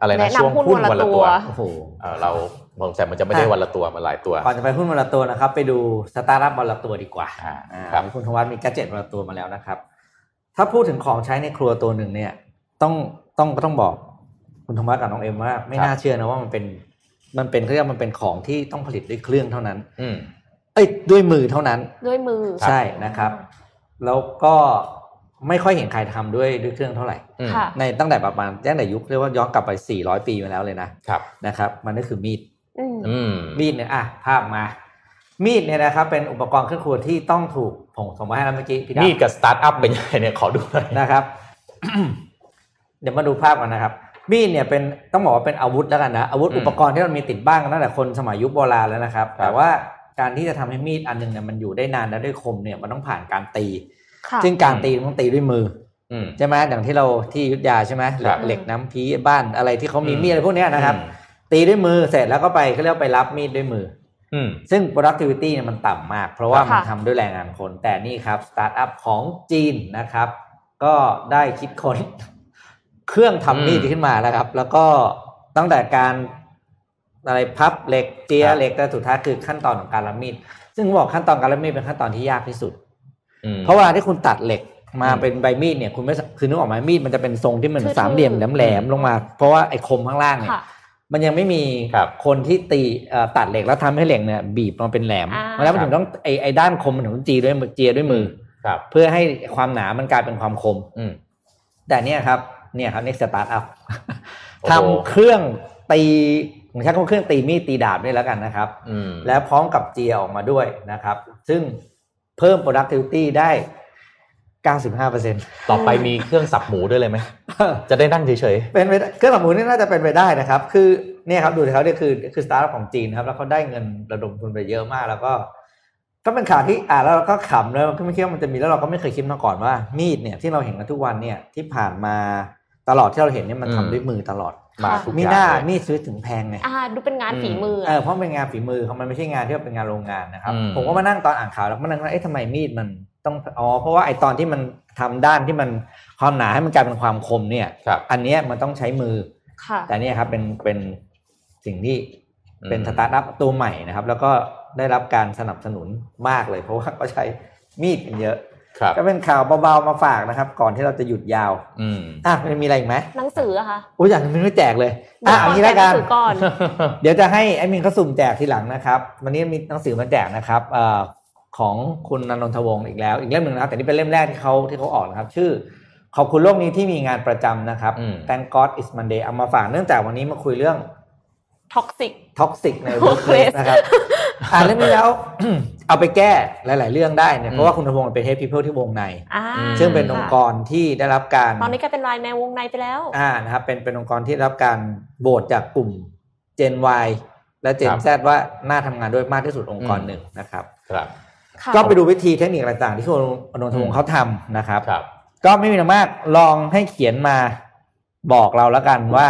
อะไรนะแนะนำช่วงหุ้นหุ้นวัวันนละละตัตัววโอ้โหเอ่อเรา ผมแต่มันจะไม่ได้อะวันละตัวมันหลายตัว ก่อนจะไปหุ้นวันละตัวนะครับ ไปดูสตาร์ทอัพวันละตัวดีกว่าอ่าอ่าครับคุณธวัฒน์มีแกดเจ็ตวันละตัวมาแล้วนะครับ ถ้าพูดถึงของใช้ในครัวตัวหนึ่งเนี่ย ต้องต้องก็ต้องบอกคุณธวัฒน์กับน้องเอ็มว่า ไม่น่าเชื่อนะว่ามันเป็นมันเป็นเขาเรียกว่ามันเป็นของที่ต้องผลิตด้วยเครื่องเท่านั้น อืมเอ้ยด้วยมือเท่านั้น ด้วยมือครับใช่นะครับ แล้วก็ไม่ค่อยเห็นใครทำด้วยด้วยเครื่องเท่าไหร่อืมค่ะในตั้งแต่ประมาณตั้งแต่ยุคเรียกว่าย้อนกลับไป 400 ปีมาแล้วเลยนะครับนะครับ มันก็คือมีดอื มอืมมีดเนี่ยอะภาพมา มีดเนี่ยนะครับ เป็นอุปกรณ์เครื่องครัวที่ต้องถูกผมส่งมาให้แล้วเมื่อกี้พี่ดามีดกับสตาร์ทอัพเป็นยังไงเนี่ยขอดูหน่อยนะครับ เดี๋ยวมาดูภาพกันนะครับ มีดเนี่ยเป็นต้องบอกว่าเป็นอาวุธแล้วกันนะอาวุธอืมอุปกรณ์ที่มันมีติดบ้างตั้งแต่คนสมัยยุคโบราณแล้วนะครับครับแต่ว่าการที่จะทำให้มีดอันหนึ่งเนี่ยมันอยู่ได้นานและด้วยคมเนี่ยมันต้องผ่านการตีค่ะซึ่งการตีมันต้องตีด้วยมืออืมใช่ไหมอย่างที่เราที่อยุธยาใช่ไหมเหล็กครับเหล็กน้ำพี้บ้านอะไรที่เขามีอืมมีดอะไรพวกเนี้ยนะครับอืม ตีด้วยมือเสร็จแล้วก็ไปเขาเรียกว่าไปลับมีดด้วยมืออืมซึ่ง productivity เนี่ยมันต่ำมาก เพราะว่าค่ะมันทำด้วยแรงงานคน แต่นี่ครับสตาร์ทอัพของจีนนะครับ ก็ได้คิดค้นเครื่องทำมีดอืมขึ้นมาแล้วครับ แล้วก็ตั้งแต่การอะไรพับเหล็กเจียครับเหล็กแต่สุดท้ายคือขั้นตอนของการรับมีด ซึ่งผมบอกขั้นตอนการรับมีดเป็นขั้นตอนที่ยากที่สุดอืมเพราะเวลาที่คุณตัดเหล็กมาอืมเป็นใบมีดเนี่ยคุณไม่สคือนึกออกไหมมีดมันจะเป็นทรงที่มันทื่อๆสามเหลี่ยมแหลมๆลงมา เพราะว่าไอ้คมข้างล่างเนี่ยค่ะ มันยังไม่มีครับคนที่ตีเอ่อตัดเหล็กแล้วทำให้เหล็กเนี่ยบีบมาเป็นแหลมอ่าเพราะฉะนั้นมันถึงต้องไอ้ไอ้ด้านคมมันถึงต้องจีด้วยมือเจียด้วยมืออครับ เพื่อให้ความหนามันกลายเป็นความคม อืมแต่เนี่ยครับ เนี่ยครับ next start up โอ้โหทำเครื่องตีผมใช้คำว่าเครื่องตีมีดตีดาบด้วยแล้วกันนะครับอืมแล้วพร้อมกับเจียออกมาด้วยนะครับ ซึ่งเพิ่ม productivity ได้ 95%ต่อไปมีเครื่องสับหมูด้วยเลยไหม จะได้นั่งเฉยเป็นไปได้เครื่องสับหมูนี่น่าจะเป็นไปได้นะครับ คือเนี่ยครับดูสิเขาเนี่ยคือคือสตาร์ทอัพของจีนครับ แล้วเขาได้เงินระดมทุนไปเยอะมาก แล้วก็ ก็เป็นข่าวที่อ่านแล้วเราก็ขำแล้วก็ไม่คิดว่ามันจะมีแล้วเราก็ไม่เคยคิดมาก่อนว่า มีดเนี่ยที่เราเห็นกันทุกวันเนี่ยที่ผ่านมาตลอดที่เราเห็นเนี่ยมันอืมทำด้วยมือตลอดๆมาทุกมีอย่าหน้างเลยมีดซื้อถึงแพงไงอ่าดูเป็นงานฝีมือเออเพราะมันเป็นงานฝีมือเขามันไม่ใช่งานที่ว่าเป็นงานโรงงานนะครับอืมผมก็มานั่งตอนอ่านข่าวแล้วก็มานั่งว่าเอ๊ะทำไมมีดมัน ต้องอ๋อเพราะว่าไอตอนที่มันทำด้านที่มันความหนาให้มันกลายเป็นความคมเนี่ยครับอันเนี้ยมันต้องใช้มือค่ะแต่เนี่ยครับเป็นเป็นสิ่งที่อืมเป็นสตาร์ทอัพตัวใหม่นะครับ แล้วก็ได้รับการสนับสนุนมากเลย เพราะว่าก็ใช้มีดกันเยอะครับก็เป็นข่าวเบาๆมาฝากนะครับ ก่อนที่เราจะหยุดยาว อืมอะมันมีอะไรอีกไหมหนังสืออะคะโอ้ยอย่างนี้ไม่แจกเลยอะเอันนี้แล้วกันหนังสือก่อนเดี๋ยวจะให้แอดมินเขาสุ่มแจกทีหลังนะครับ วันนี้มีหนังสือมาแจกนะครับเอ่อ ของคุณนันนทวงศ์อีกแล้ว อีกเล่มหนึ่งนะครับแต่นี่เป็นเล่มแรกที่เขาที่เขาออกนะครับ ชื่อ ขอบคุณโลกนี้ที่มีงานประจำนะครับ อืม Thank God is Monday เอามาฝากเนื่องจากวันนี้มาคุยเรื่อง toxic toxic ใน workplace นะครับ อ่านเรื่องนี้แล้ว เอาไปแก้หลาย ๆ เรื่องได้เนี่ยเพราะว่าคุณธวงศ์เป็น head people ที่วงใน อ่าซึ่งเป็นองค์กรที่ได้รับการตอนนี้กลายเป็น LINE MAN วงในไปแล้ว อ่านะครับเป็นเป็นองค์กรที่ได้รับการโหวตจากกลุ่ม Gen Y และ Gen ครับ Z ว่าน่าทำงานด้วยมากที่สุดองค์กรอืมหนึ่งนะครับ ครับค่ะ ก็ไปดูวิธีเทคนิคต่างๆ ที่คุณอนนทวงศ์เขาทำนะครับครับก็ไม่มีอะไรมากลองให้เขียนมาบอกเราแล้วกันว่า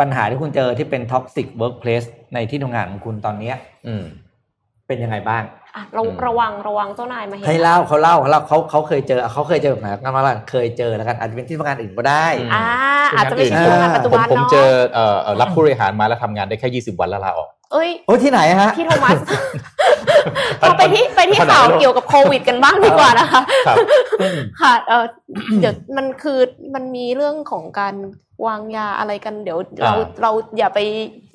ปัญหาที่คุณเจอที่เป็น toxic workplace ในที่ทำงานของคุณตอนเนี้ยอืมเป็นยังไงบ้างอะเราอืมระวังระวังเจ้านายมาเห็นให้เล่าเขาเล่าเขาเล่าเขาเขาเคยเจอเขาเคยเจอแบบไหนกันมาละเคยเจอแล้วกันอาจจะเป็นที่ทำงานอื่นก็ได้อืมอ่าอาจจะไม่ใช่ที่ที่งานทำงานปัจจุผมบันผมเนาะเจอเอ่อเอ่อรับผู้บริหารมาแล้วทำงานได้แค่20วันแล้วลาออก เอ้ยโอ้ที่ไหนฮะพี่โทมัสเราไปที่ไปที่ขนาดนั้นข่าวหรอเกี่ยวกับโควิดกันบ้างดีกว่านะคะครับค่ะเออเดี๋ยวมันคือมันมีเรื่องของการวางยาอะไรกันเดี๋ยวเราอ่าเราอย่าไป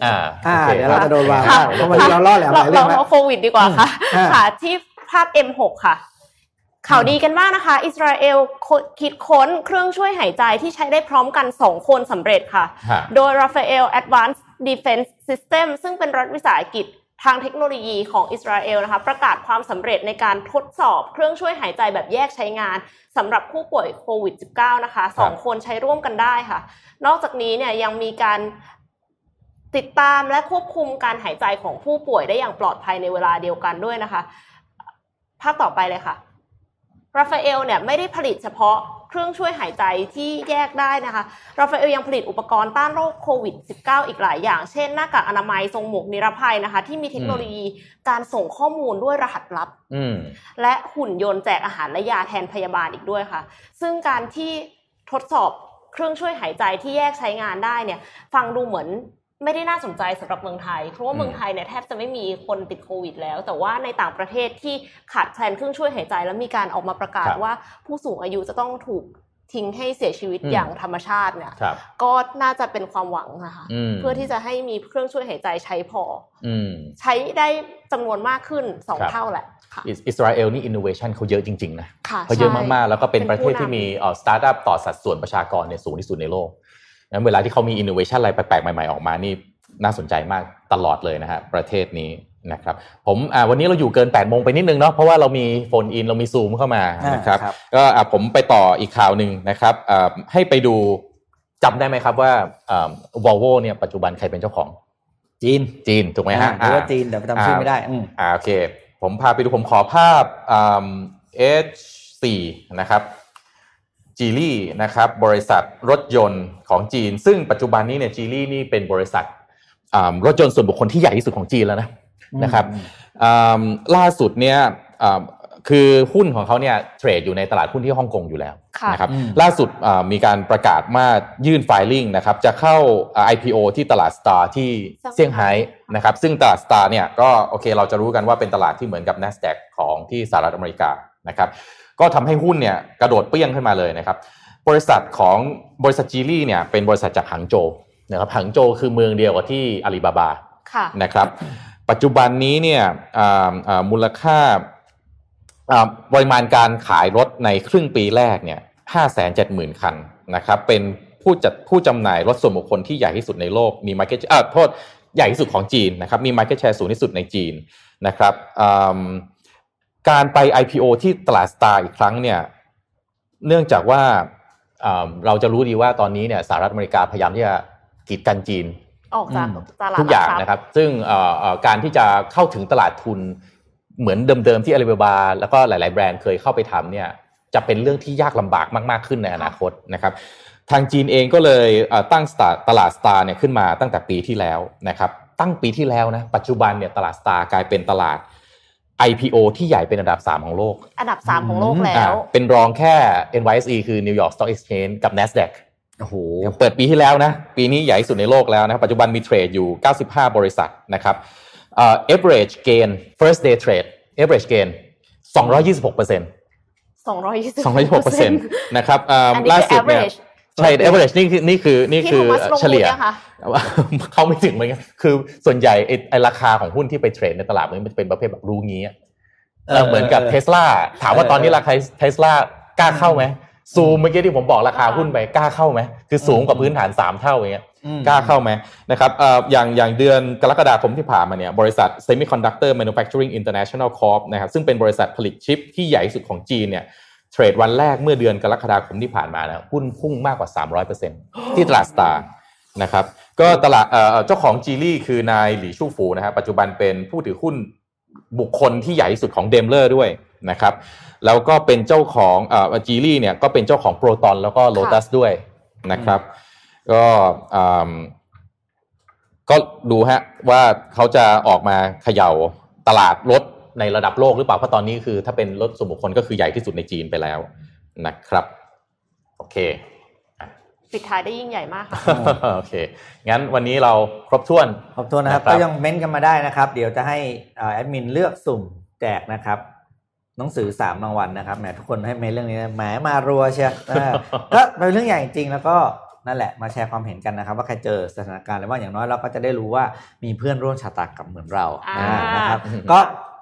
อ่าอ่าโอคเดี๋ยวเราจะโดนวางค่ะเพราะวันนี้เราล่อแหลมหเราลายเรื่องเราแล้วเอาโควิดดีกว่าค่ะอ่าค่ะที่ภาพ M6 ค่ะข่าวดีกันมากนะคะ อิสราเอลคิดค้นเครื่องช่วยหายใจที่ใช้ได้พร้อมกัน 2 คนสำเร็จค่ะฮะโดย Rafael Advanced Defense System ซึ่งเป็นรัฐวิสาหกิจทางเทคโนโลยีของอิสราเอลนะคะประกาศความสำเร็จในการทดสอบเครื่องช่วยหายใจแบบแยกใช้งานสำหรับผู้ป่วยโควิด -19 นะคะสองคนใช้ร่วมกันได้ค่ะ นอกจากนี้เนี่ยยังมีการติดตามและควบคุมการหายใจของผู้ป่วยได้อย่างปลอดภัยในเวลาเดียวกันด้วยนะคะ ภาพต่อไปเลยค่ะราฟาเอลเนี่ยไม่ได้ผลิตเฉพาะ เครื่องช่วยหายใจที่แยกได้นะคะราฟาเอลยังผลิตอุปกรณ์ต้านโรคโควิด -19 อีกหลายอย่าง เช่นหน้ากากอนามัยทรงหมวกนิรภัยนะคะ ที่มีเทคโนโลยีการส่งข้อมูลด้วยรหัสลับและหุ่นยนต์แจกอาหารและยาแทนพยาบาลอีกด้วยค่ะ ซึ่งการที่ทดสอบเครื่องช่วยหายใจที่แยกใช้งานได้เนี่ย ฟังดูเหมือน ไม่ได้น่าสนใจสำหรับเมืองไทย เพราะว่าอืมเมืองไทยเนี่ยแทบจะไม่มีคนติดโควิด แล้ว แต่ว่าในต่างประเทศที่ขาดแคลนเครื่องช่วยหายใจ แล้วมีการออกมาประกาศว่าผู้สูงอายุจะต้องถูกทิ้งให้เสียชีวิตอย่างธรรมชาติเนี่ยครับก็น่าจะเป็นความหวังนะคะอืมเพื่อที่จะให้มีเครื่องช่วยหายใจใช้พออืมใช้ได้จำนวนมากขึ้นสองครับเท่าแหละค่ะอิสอิสราเอลนี่อินโนเวชันเขาเยอะจริง ๆ นะค่ะเขาเยอะใช่มาก ๆ แล้วก็เป็นเป็นประเทศผู้นำที่มีเอ่อสตาร์ทอัพต่อสัดส่วนประชากรเนี่ยสูงที่สุดในโลก งั้นเวลาที่เขามีอินโนเวชันอะไรแปลกๆใหม่ๆออกมานี่น่าสนใจมากตลอดเลยนะฮะประเทศนี้นะครับผมอ่าวันนี้เราอยู่เกิน8ปดโมงไปนิดนึงเนาะเพราะว่าเรามี phone in เรามีซูมเข้ามานะครับอ่าครับก็อะผมไปต่ออีกข่าวหนึ่งนะครับอ่าให้ไปดูจำได้ไหมครับว่าวอลโวเนี่ยปัจจุบันใครเป็นเจ้าของ จีนจีนถูกไหมฮะหรือว่าอ่าจีนเดี๋ยวจำชื่อไม่ได้อืมอ่าโอเค ผมพาไปดูผมขอภาพอ่า H4 นะครับ จีลี่นะครับบริษัทรถยนต์ของจีน ซึ่งปัจจุบันนี้เนี่ยจีลี่นี่เป็นบริษัทอ่ารถยนต์ส่วนบุคคลที่ใหญ่ที่สุดของจีนแล้วนะนะครับอ่าล่าสุดเนี่ยอ่าคือหุ้นของเขาเนี่ยเทรดอยู่ในตลาดหุ้นที่ฮ่องกงอยู่แล้วค่ะนะครับอืมล่าสุดอ่ามีการประกาศมายื่น filing นะครับจะเข้าอ่า IPO ที่ตลาด STAR ที่เซี่ยงไฮ้นะครับซึ่งตลาด STAR เนี่ยก็โอเคเราจะรู้กันว่าเป็นตลาดที่เหมือนกับ NASDAQ ของที่สหรัฐอเมริกานะครับ ก็ทำให้หุ้นเนี่ยกระโดดเปรี้ยงขึ้นมาเลยนะครับ บริษัทของบริษัท Geely เนี่ยเป็นบริษัทจากหางโจวนะครับหางโจวคือเมืองเดียวกับที่อาลีบาบาค่ะนะครับ ปัจจุบันนี้เนี่ยอ่าอ่ามูลค่าอ่าปริมาณการขายรถในครึ่งปีแรกเนี่ยห้าแสนเจ็ดหมื่นคันนะครับ เป็นผู้จัดผู้จำหน่ายรถส่วนบุคคลที่ใหญ่ที่สุดในโลก มี market อ่าโทษ ใหญ่ที่สุดของจีนนะครับ มี market share สูงที่สุดในจีนนะครับอืม การไป IPO ที่ตลาดสตาร์อีกครั้งเนี่ยเนื่องจากว่าอ่าเราจะรู้ดีว่าตอนนี้เนี่ยสหรัฐอเมริกาพยายามที่จะกีดกันจีนออกจากอืมตลาดทุกอย่างหลัทพนะครับ ซึ่งเอ่อเอ่อการที่จะเข้าถึงตลาดทุนเหมือนเดิมๆที่อาลีบาบาแล้วก็หลาย ๆ แบรนด์เคยเข้าไปทำเนี่ยจะเป็นเรื่องที่ยากลำบากมากๆขึ้นในอนาคตนะครับ ทางจีนเองก็เลยเอ่อตั้ง Star ตลาดสตาร์เนี่ยขึ้นมาตั้งแต่ปีที่แล้วนะครับ ตั้งปีที่แล้วนะปัจจุบันเนี่ยตลาดสตาร์กลายเป็นตลาด IPO ที่ใหญ่เป็นอันดับ 3 ของโลก อันดับสามของโลกแล้อ่าวเป็นรองแค่ NYSE คือ New York Stock Exchange กับ NASDAQ โอ้โหเปิดปีที่แล้วนะ ปีนี้ใหญ่ที่สุดในโลกแล้วนะครับ ปัจจุบันมีเทรดอยู่ 95 บริษัทนะครับเอ่อ average gain first day trade average gain 226เปอร์เซ็นต์สองร้อยยี่สิบ226เปอร์เซ็นต์นะครับเอ่ออันนี้ล่าคือสุดเนี่ย average ใช่ average นี่คือนี่คือนี่ที่คืโทอมัสลงเฉทุนลี่ยเนี่ยค่ะเขาไม่ถึงเหมือนกันคือส่วนใหญ่ไอ้ไอ้ราคาของหุ้นที่ไปเทรดในตลาดมันจะเป็นประเภทแบบรู้งี้อะเออเหมือนกับเออเทสลาถามว่าเออตอนนี้ราคาเทสลากล้าเข้าไหมซูมเมื่อกี้ที่ผมบอกราคาหุ้นไปกล้าเข้าไหมคือสูงกว่าพื้นฐานสามเท่าอย่างเงี้ยอืมกล้าเข้าไหมนะครับเอ่ออย่างอย่างเดือนกรกฎาคมที่ผ่านมาเนี่ยบริษัท Semiconductor Manufacturing International Corp นะครับซึ่งเป็นบริษัทผลิตชิปที่ใหญ่ที่สุดของจีนเนี่ย เทรดวันแรกเมื่อเดือนกรกฎาคมที่ผ่านมานะหุ้นพุ่งมากกว่า 300%ที่ตลาดสตาร์นะครับก็ตลาดเอ่อเจ้าของจีลี่คือนายหลี่ชู่ฟูนะครับปัจจุบันเป็นผู้ถือหุ้นบุคคลที่ใหญ่ที่สุดของเดมเลอร์ด้วยนะครับแล้วก็เป็นเจ้าของเอ่อจีลี่เนี่ยก็เป็นเจ้าของโปรตอนแล้วก็โลตัสด้วยนะครับก็อืมก็ดูฮะว่าเขาจะออกมาเขย่าตลาดรถ ในระดับโลกหรือเปล่าเพราะตอนนี้คือ ถ้าเป็นรถส่วนบุคคลก็คือใหญ่ที่สุดในจีนไปแล้วนะครับ โอเคปิดท้ายได้ยิ่งใหญ่มากค่ะโอเค งั้นวันนี้เราครบถ้วนขอบคุณนะครับนะครับ ก็ยังเม้นต์กันมาได้นะครับ เดี๋ยวจะให้เอ่อแอดมินเลือกสุ่มแจกนะครับ หนังสือสามรางวัลนะครับแหมทุกคนให้เมนต์เรื่องนี้นะแหมมารัวเชียวอ่าก็เป็นเรื่องใหญ่จริงๆแล้วก็นั่นแหละมาแชร์ความเห็นกันนะครับ ว่าใครเจอสถานการณ์อะไรบ้างอย่างน้อยเราก็จะได้รู้ว่ามีเพื่อนร่วมชะตากรรมเหมือนเราอ่าอ่านะครับ ก็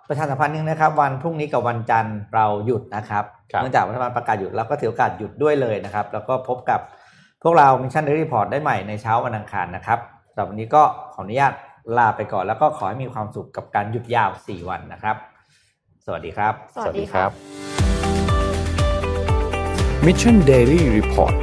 ประชาสัมพันธ์นึงนะครับ วันพรุ่งนี้กับวันจันทร์เราหยุดนะครับครับเนื่องจากรัฐบาลประกาศหยุดเราก็ถือโอกาสหยุดด้วยเลยนะครับ แล้วก็พบกับพวกเรา Mission Daily Report ได้ใหม่ในเช้าวันอังคารนะครับสำหรับวันนี้ก็ขออนุญาตลาไปก่อน แล้วก็ขอให้มีความสุขกับการหยุดยาว 4 วันนะครับ สวัสดีครับ สวัสดีครับ Mission Daily Report